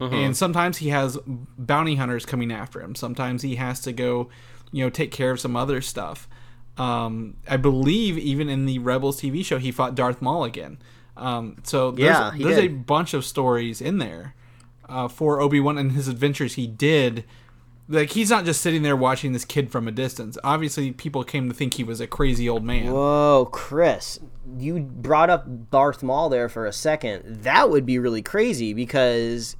And sometimes he has bounty hunters coming after him. Sometimes he has to go, you know, take care of some other stuff. Um, I believe even in the Rebels TV show, he fought Darth Maul again. Um, so there's, Yeah, he there's a bunch of stories in there uh, for Obi Wan and his adventures he did. Like he's not just sitting there watching this kid from a distance. Obviously, people came to think he was a crazy old man. Whoa, Chris, you brought up Darth Maul there for a second. That would be really crazy because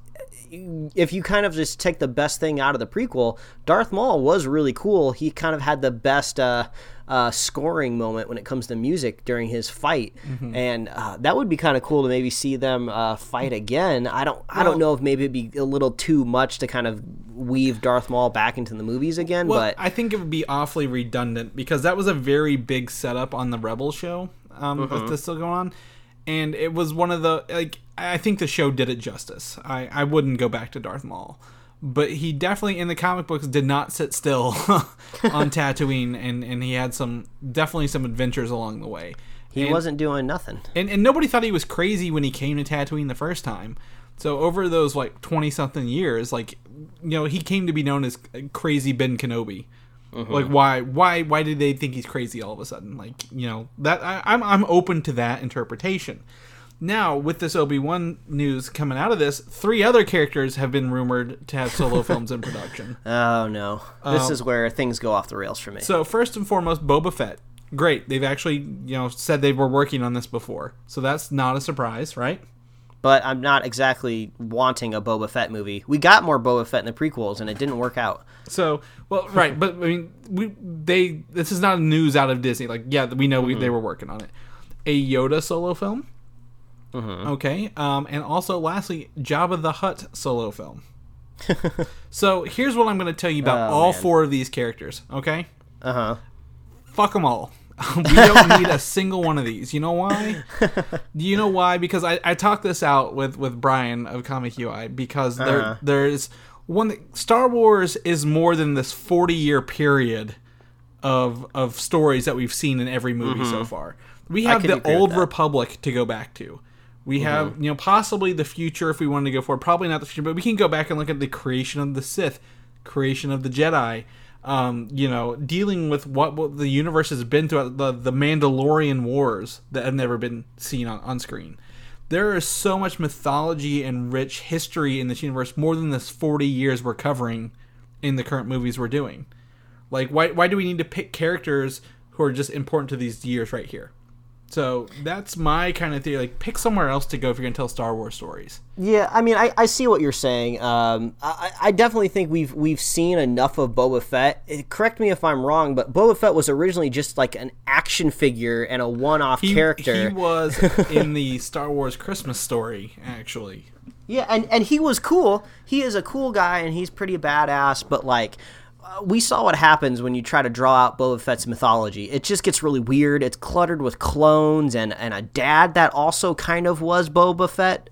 if you kind of just take the best thing out of the prequel, Darth Maul was really cool. He kind of had the best uh, uh, scoring moment when it comes to music during his fight, and uh, that would be kind of cool to maybe see them uh, fight again. I don't, I don't know if maybe it'd be a little too much to kind of weave Darth Maul back into the movies again, Well, but I think it would be awfully redundant because that was a very big setup on the Rebel show um, Mm-hmm. that's still going on, and it was one of the like I think the show did it justice. I I wouldn't go back to Darth Maul, but he definitely in the comic books did not sit still (laughs) on (laughs) Tatooine, and and he had some definitely some adventures along the way. he And- wasn't doing nothing. and and nobody thought he was crazy when he came to Tatooine the first time. So over those like twenty something years, like you know, he came to be known as crazy Ben Kenobi. Mm-hmm. Like why why why did they think he's crazy all of a sudden? Like you know that I, I'm I'm open to that interpretation. Now with this Obi Wan news coming out of this, three other characters have been rumored to have solo (laughs) films in production. Oh no, this um, is where things go off the rails for me. So first and foremost, Boba Fett. Great, they've actually you know said they were working on this before, so that's not a surprise, right? but I'm not exactly wanting a Boba Fett movie. We got more Boba Fett in the prequels, and it didn't work out. So, well, (laughs) right, but I mean, we they this is not news out of Disney. Like, yeah, we know we, they were working on it. A Yoda solo film. Okay, um, and also lastly, Jabba the Hutt solo film. (laughs) so here's what I'm going to tell you about Oh, all man. four of these characters. Okay, Uh huh. fuck them all. (laughs) (laughs) we don't need a single one of these. You know why? Do you know why? Because I, I talked this out with, with Brian of Comic UI because there Uh-huh. there's one that- Star Wars is more than this forty year period of of stories that we've seen in every movie so far. We have Mm-hmm. the old. Mm-hmm. Republic to go back to. We have you know possibly the future if we wanted to go forward. Probably not the future, but we can go back and look at the creation of the Sith, creation of the Jedi. Um, you know, dealing with what, what the universe has been throughout the the Mandalorian wars that have never been seen on, on screen. There is so much mythology and rich history in this universe, more than this forty years we're covering in the current movies we're doing. Like, why why do we need to pick characters who are just important to these years right here? So that's my kind of theory. Like, pick somewhere else to go if you're gonna tell Star Wars stories. Yeah, I mean, I, I see what you're saying. Um, I, I definitely think we've we've seen enough of Boba Fett. Eh, correct me if I'm wrong, but Boba Fett was originally just like an action figure and a one-off He, character. he was (laughs) in the Star Wars Christmas story, actually. Yeah, and and he was cool. He is a cool guy, and he's pretty badass. But like, uh, we saw what happens when you try to draw out Boba Fett's mythology. It just gets really weird. It's cluttered with clones and and a dad that also kind of was Boba Fett,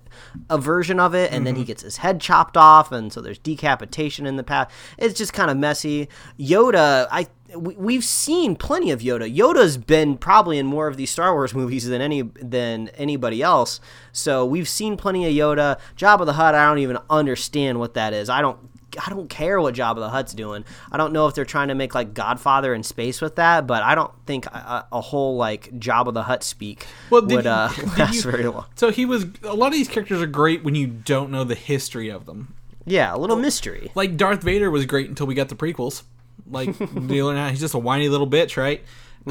a version of it, and then he gets his head chopped off, and so there's decapitation in the past. It's just kind of messy. Yoda, I. We, we've seen plenty of Yoda. Yoda's been probably in more of these Star Wars movies than any than anybody else. So we've seen plenty of Yoda. Jabba the Hutt, I don't even understand what that is. I don't I don't care what Jabba the Hutt's doing. I don't know if they're trying to make like Godfather in space with that, but I don't think a, a whole like Jabba the Hutt speak Well, did would you- uh, (laughs) (laughs) last you- very long. So he was. A lot of these characters are great when you don't know the history of them. Yeah, a little mystery. Like Darth Vader was great until we got the prequels. Like (laughs) you learn out he's just a whiny little bitch, right?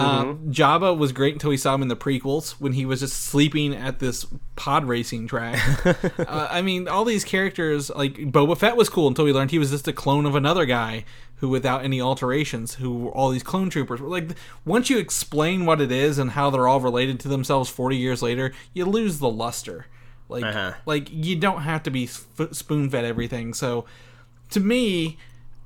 Um, Jabba was great until we saw him in the prequels when he was just sleeping at this pod racing track. (laughs) uh, I mean, all these characters like Boba Fett was cool until we learned he was just a clone of another guy who, without any alterations, who all these clone troopers. Were. Like once you explain what it is and how they're all related to themselves forty years later, you lose the luster. Like, Uh-huh. like you don't have to be spoon fed everything. So, to me,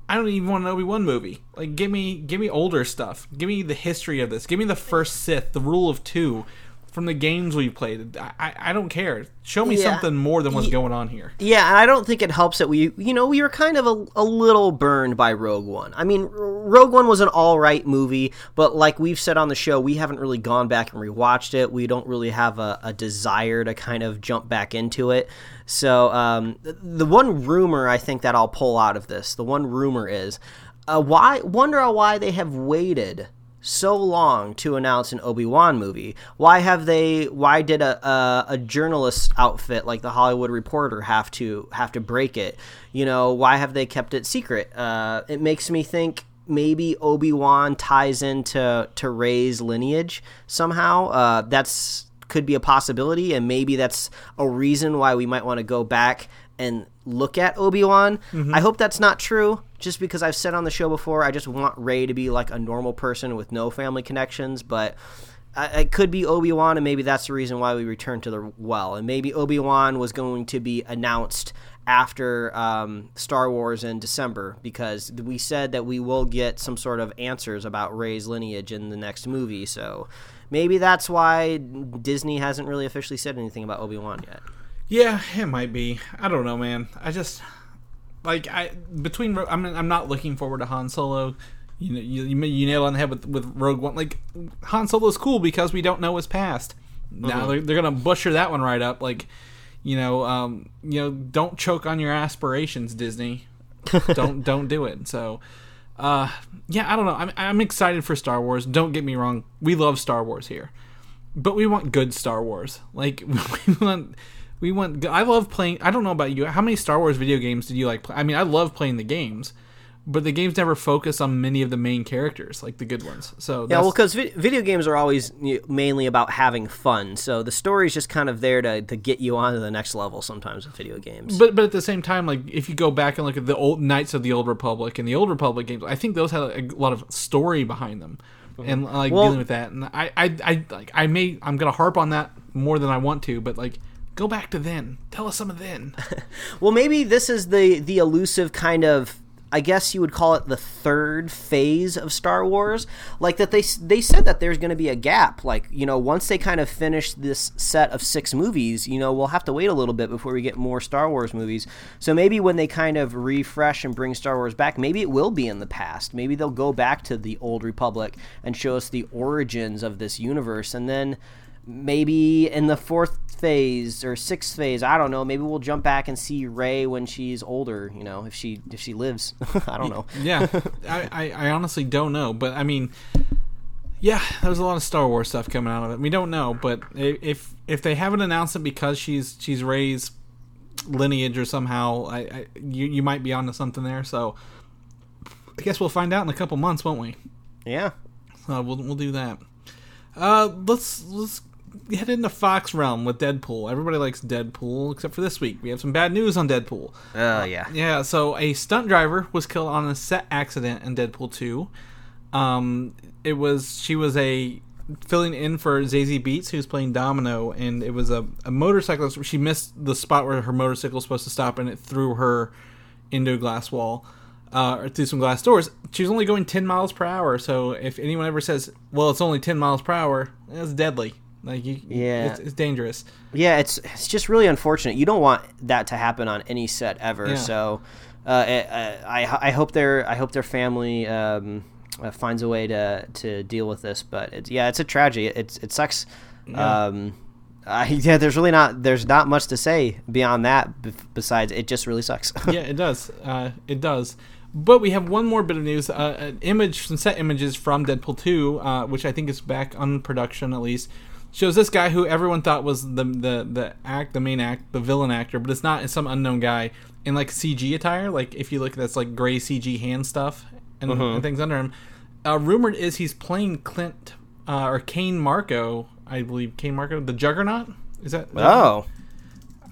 I don't even want an Obi Wan movie. Like, give me, give me older stuff. Give me the history of this. Give me the first Sith, the Rule of Two, from the games we played. I, I, don't care. Show me Yeah. something more than what's Ye- going on here. Yeah, and I don't think it helps that we, you know, we were kind of a, a little burned by Rogue One. I mean, Rogue One was an all right movie, but like we've said on the show, we haven't really gone back and rewatched it. We don't really have a, a desire to kind of jump back into it. So, um, th- the one rumor I think that I'll pull out of this, the one rumor is, uh, why wonder why they have waited so long to announce an Obi-Wan movie? Why have they why did a, a a journalist outfit like the Hollywood Reporter have to have to break it? You know, why have they kept it secret? Uh, it makes me think maybe Obi-Wan ties into to Rey's lineage somehow. Uh, that's could be a possibility and maybe that's a reason why we might want to go back and look at Obi-Wan. I hope that's not true just because I've said on the show before I just want Rey to be like a normal person with no family connections, but it could be Obi-Wan and maybe that's the reason why we returned to the well. And maybe Obi-Wan was going to be announced after um, Star Wars in December because we said that we will get some sort of answers about Rey's lineage in the next movie. So maybe that's why Disney hasn't really officially said anything about Obi Wan yet. Yeah, it might be. I don't know, man. I just like I between. I'm I'm not looking forward to Han Solo. You know, you, you you nail on the head with with Rogue One. Like Han Solo's cool because we don't know his past. Now they're, they're gonna butcher that one right up. Like, you know, um, you know, don't choke on your aspirations, Disney. (laughs) don't don't do it. So, uh, yeah, I don't know. I'm I'm excited for Star Wars. Don't get me wrong. We love Star Wars here but we want good Star Wars. Like (laughs) we want, we went. I love playing. I don't know about you. How many Star Wars video games did you like? Play? I mean, I love playing the games, but the games never focus on many of the main characters, like the good ones. So Yeah, well, because vi- video games are always mainly about having fun, so the story's just kind of there to, to get you on to the next level. Sometimes with video games. But but at the same time, like if you go back and look at the old Knights of the Old Republic and the Old Republic games, I think those had a lot of story behind them, mm-hmm. and like Well- dealing with that. And I I I like I may I'm gonna harp on that more than I want to, but like go back to then. Tell us some of then. (laughs) Well, maybe this is the the elusive kind of. I guess you would call it the third phase of Star Wars. Like that they they said that there's going to be a gap. Like you know, once they kind of finish this set of six movies, you know, we'll have to wait a little bit before we get more Star Wars movies. So maybe when they kind of refresh and bring Star Wars back, maybe it will be in the past. Maybe they'll go back to the old Republic and show us the origins of this universe, and then maybe in the fourth phase or sixth phase i don't know maybe we'll jump back and see Rey when she's older you know if she if she lives (laughs) i don't know yeah, I, I, I honestly don't know, but I mean, yeah, there's a lot of Star Wars stuff coming out of it. We don't know, but if if they haven't announced it because she's she's Rey's lineage or somehow, I, I you you might be onto something there. So I guess we'll find out in a couple months, won't we? yeah Uh, we'll we'll do that. Uh, let's let's head into Fox realm with Deadpool. Everybody likes Deadpool, except for this week. We have some bad news on Deadpool. Oh yeah. Yeah, so a stunt driver was killed on a set accident in Deadpool 2. Um, it was she was a filling in for Zazie Beetz, who's playing Domino, and it was a, a motorcyclist. She missed the spot where her motorcycle was supposed to stop, and it threw her into a glass wall uh, or through some glass doors. She was only going 10 miles per hour, so if anyone ever says, "Well, it's only 10 miles per hour," that's deadly. Like you, Yeah. it's, it's dangerous. Yeah, it's it's just really unfortunate. You don't want that to happen on any set ever. Yeah. So, uh, I, I I hope their I hope their family um, uh, finds a way to to deal with this. But it's yeah, it's a tragedy. It's it sucks. Um, I, (laughs) yeah, there's really not there's not much to say beyond that. b- Besides, it just really sucks. (laughs) yeah, it does. Uh, it does. But we have one more bit of news: uh, an image, some set images from Deadpool 2, uh, which I think is back on production at least, shows this guy who everyone thought was the the the act, the main act, the villain actor, but it's not. It's some unknown guy in like CG attire. Like if you look, that's like gray CG hand stuff and, and things under him. Uh, rumored is he's playing Clint uh, or Cain Marko, I believe Cain Marko, the Juggernaut. Is that? oh,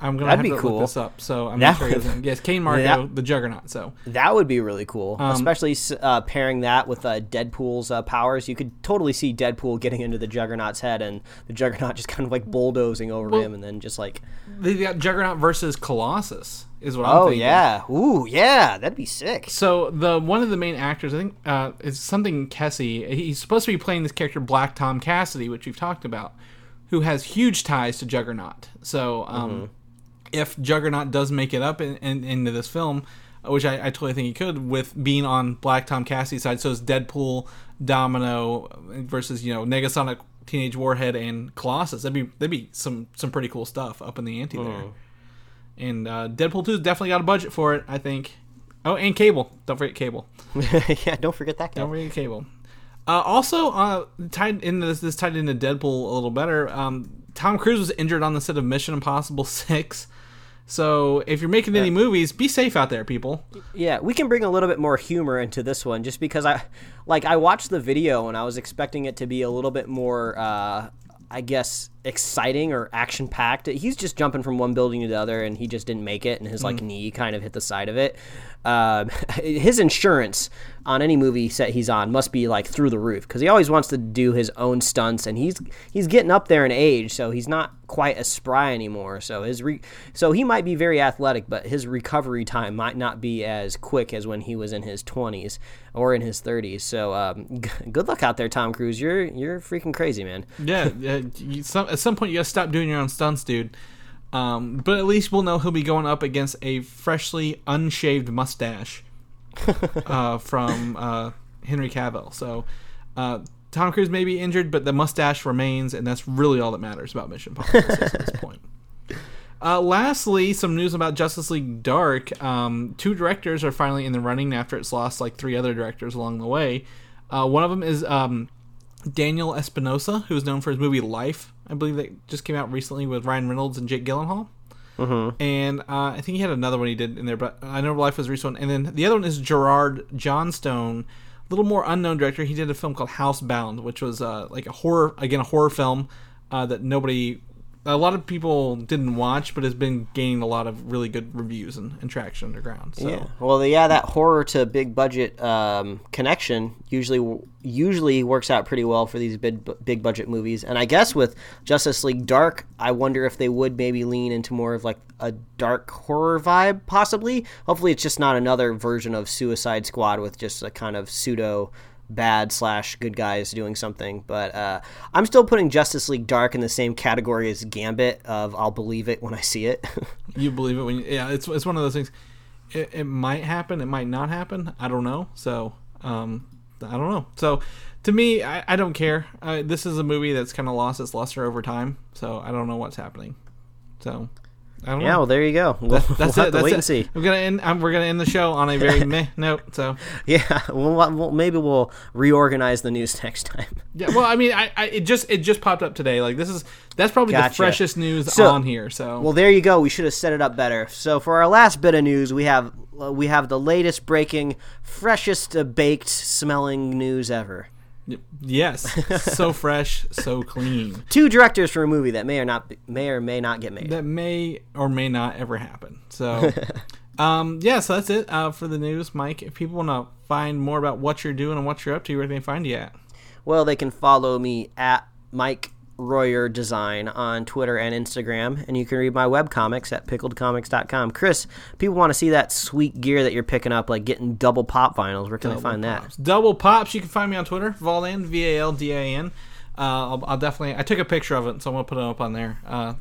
I'm gonna that'd have be to cool. look this up. So I'm That sure. would- Yes, Cain (laughs) Marko, That- the Juggernaut. So that would be really cool, Um, especially uh, pairing that with uh, Deadpool's uh, powers. You could totally see Deadpool getting into the Juggernaut's head, and the Juggernaut (laughs) just kind of like bulldozing over Well- him, and then just like, they got Juggernaut versus Colossus is what I'm oh thinking. yeah, ooh yeah, that'd be sick. So the one of the main actors, I think, uh, is something Kesy. He's supposed to be playing this character Black Tom Cassidy, which we've talked about, who has huge ties to Juggernaut. So um, Mm-hmm. If Juggernaut does make it up in, in, into this film, which I, I totally think he could, with being on Black Tom Cassidy's side, so it's Deadpool, Domino versus you know Negasonic, Teenage Warhead, and Colossus. That'd be that'd be some some pretty cool stuff up in the ante there. And uh, Deadpool 2's definitely got a budget for it, I think. Oh, and Cable. Don't forget Cable. (laughs) yeah, don't forget that guy. Don't forget Cable. Uh, also, uh, tied into this, this tied into Deadpool a little better. Um, Tom Cruise was injured on the set of Mission Impossible (laughs) Six. So if you're making any movies, be safe out there, people. Yeah, we can bring a little bit more humor into this one, just because I, like, I watched the video and I was expecting it to be a little bit more, uh, I guess, exciting or action packed. He's just jumping from one building to the other, and he just didn't make it, and his like knee kind of hit the side of it. Um, (laughs) his insurance on any movie set he's on must be like through the roof because he always wants to do his own stunts, and he's he's getting up there in age, so he's not quite as spry anymore. So his re- so he might be very athletic, but his recovery time might not be as quick as when he was in his 20s or in his 30s. So um, g- (laughs) good luck out there, Tom Cruise. You're you're freaking crazy, man. Yeah, (laughs) uh, you, some, at some point you gotta stop doing your own stunts, dude. Um, but at least we'll know he'll be going up against a freshly unshaved mustache (laughs) uh, from uh, Henry Cavill. So uh, Tom Cruise may be injured, but the mustache remains, and that's really all that matters about Mission Impossible at this (laughs) point. Uh, lastly, some news about Justice League Dark. Um, two directors are finally in the running after it's lost like three other directors along the way. Uh, one of them is um, Daniel Espinosa, who is known for his movie Life. I believe that just came out recently with Ryan Reynolds and Jake Gyllenhaal. Mm-hmm. And uh, I think he had another one he did in there, but I know Life was a recent one. And then the other one is Gerard Johnstone, a little more unknown director. He did a film called Housebound, which was uh, like a horror, again, a horror film uh, that nobody, a lot of people didn't watch, but has been gaining a lot of really good reviews and, and traction underground. So. Yeah. Well, yeah, that horror to big budget um, connection usually usually works out pretty well for these big big budget movies. And I guess with Justice League Dark, I wonder if they would maybe lean into more of like a dark horror vibe, possibly. Hopefully, it's just not another version of Suicide Squad with just a kind of pseudo bad slash good guys doing something. But uh, I'm still putting Justice League Dark in the same category as Gambit of I'll believe it when I see it. (laughs) you believe it when you, yeah it's, it's one of those things it, it might happen it might not happen i don't know so um i don't know so to me i, I don't care uh, this is a movie that's kind of lost its luster over time so i don't know what's happening so I don't yeah, know. well, there you go. (laughs) We'll, That's we'll it. That's wait it. and see. We're gonna end. Um, we're gonna end the show on a very (laughs) meh note. So Yeah, (laughs) well, well, maybe we'll reorganize the news next time. yeah. Well, I mean, I, I it just it just popped up today. Like this is that's probably the freshest news So- on here. So Well, there you go. We should have set it up better. So for our last bit of news, we have uh, we have the latest breaking, freshest uh, baked smelling news ever. Yes, so (laughs) fresh, so clean. Two directors for a movie that may or not may or may not get made. That may or may not ever happen. So, (laughs) um, yeah, so that's it uh, for the news, Mike. If people want to find more about what you're doing and what you're up to, where can they find you at? Well, they can follow me at Mike Royer Design on Twitter and Instagram, and you can read my webcomics at pickledcomics.com. Chris, people want to see that sweet gear that you're picking up, like getting double pop vinyls. Where can they find that? Double Pops. You can find me on Twitter, Valdan, V A L D A N. Uh, I'll, I'll definitely. I took a picture of it, so I'm gonna put it up on there. Uh,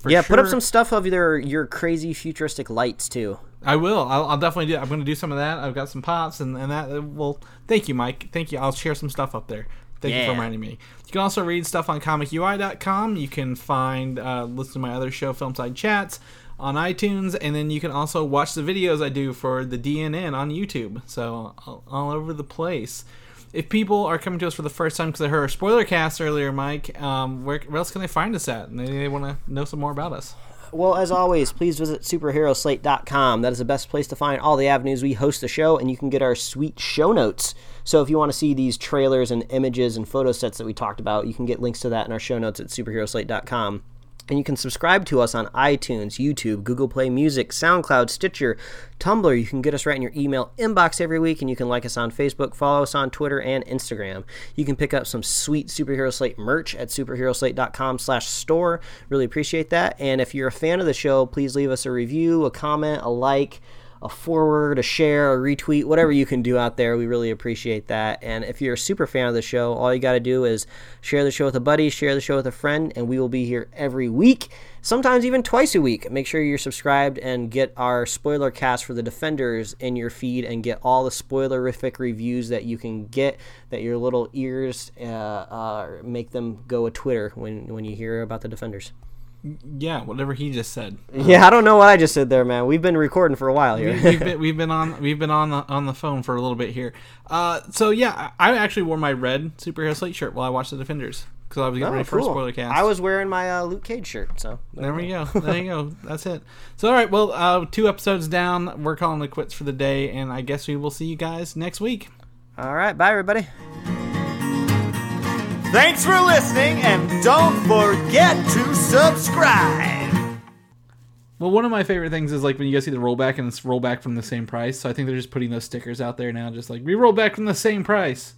for Yeah, put up some stuff of your your crazy futuristic lights too. I will. I'll, I'll definitely do. I'm going to do some of that. I've got some pops and, and that. uh, Well, thank you, Mike. Thank you. I'll share some stuff up there. Thank you for reminding me. You can also read stuff on comicui.com. You can find, uh, listen to my other show, Filmside Chats, on iTunes, and then you can also watch the videos I do for the DNN on YouTube. So all, all over the place. If people are coming to us for the first time because they heard our spoiler cast earlier, Mike, um, where, where else can they find us at? And they, they want to know some more about us. Well, as always, please visit superheroslate.com. That is the best place to find all the avenues we host the show, and you can get our sweet show notes. So if you want to see these trailers and images and photo sets that we talked about, you can get links to that in our show notes at superheroslate.com. And you can subscribe to us on iTunes, YouTube, Google Play Music, SoundCloud, Stitcher, Tumblr. You can get us right in your email inbox every week, and you can like us on Facebook, follow us on Twitter and Instagram. You can pick up some sweet Superhero Slate merch at superheroslate.com slash store. Really appreciate that. And if you're a fan of the show, please leave us a review, a comment, a like, a forward, a share, a retweet, whatever you can do out there. We really appreciate that. And if you're a super fan of the show, all you got to do is share the show with a buddy, share the show with a friend, and we will be here every week, sometimes even twice a week. Make sure you're subscribed and get our spoiler cast for the Defenders in your feed and get all the spoilerific reviews that you can get that your little ears uh, uh, make them go a Twitter when, when you hear about the Defenders. Yeah, whatever he just said. Yeah, I don't know what I just said there, man. We've been recording for a while here. We- we've been (laughs) we've been on we've been on the on the phone for a little bit here. Uh, so yeah, I actually wore my red superhero slate shirt while I watched the Defenders because I was getting Oh, ready for cool. spoiler cast. I was wearing my uh, Luke Cage shirt, so There we go. (laughs) There you go. That's it. So all right, well, uh, two episodes down. We're calling it quits for the day, and I guess we will see you guys next week. All right, bye everybody. Thanks for listening, and don't forget to subscribe. Well, one of my favorite things is like when you guys see the rollback and it's rollback from the same price. So I think they're just putting those stickers out there now, just like we roll back from the same price.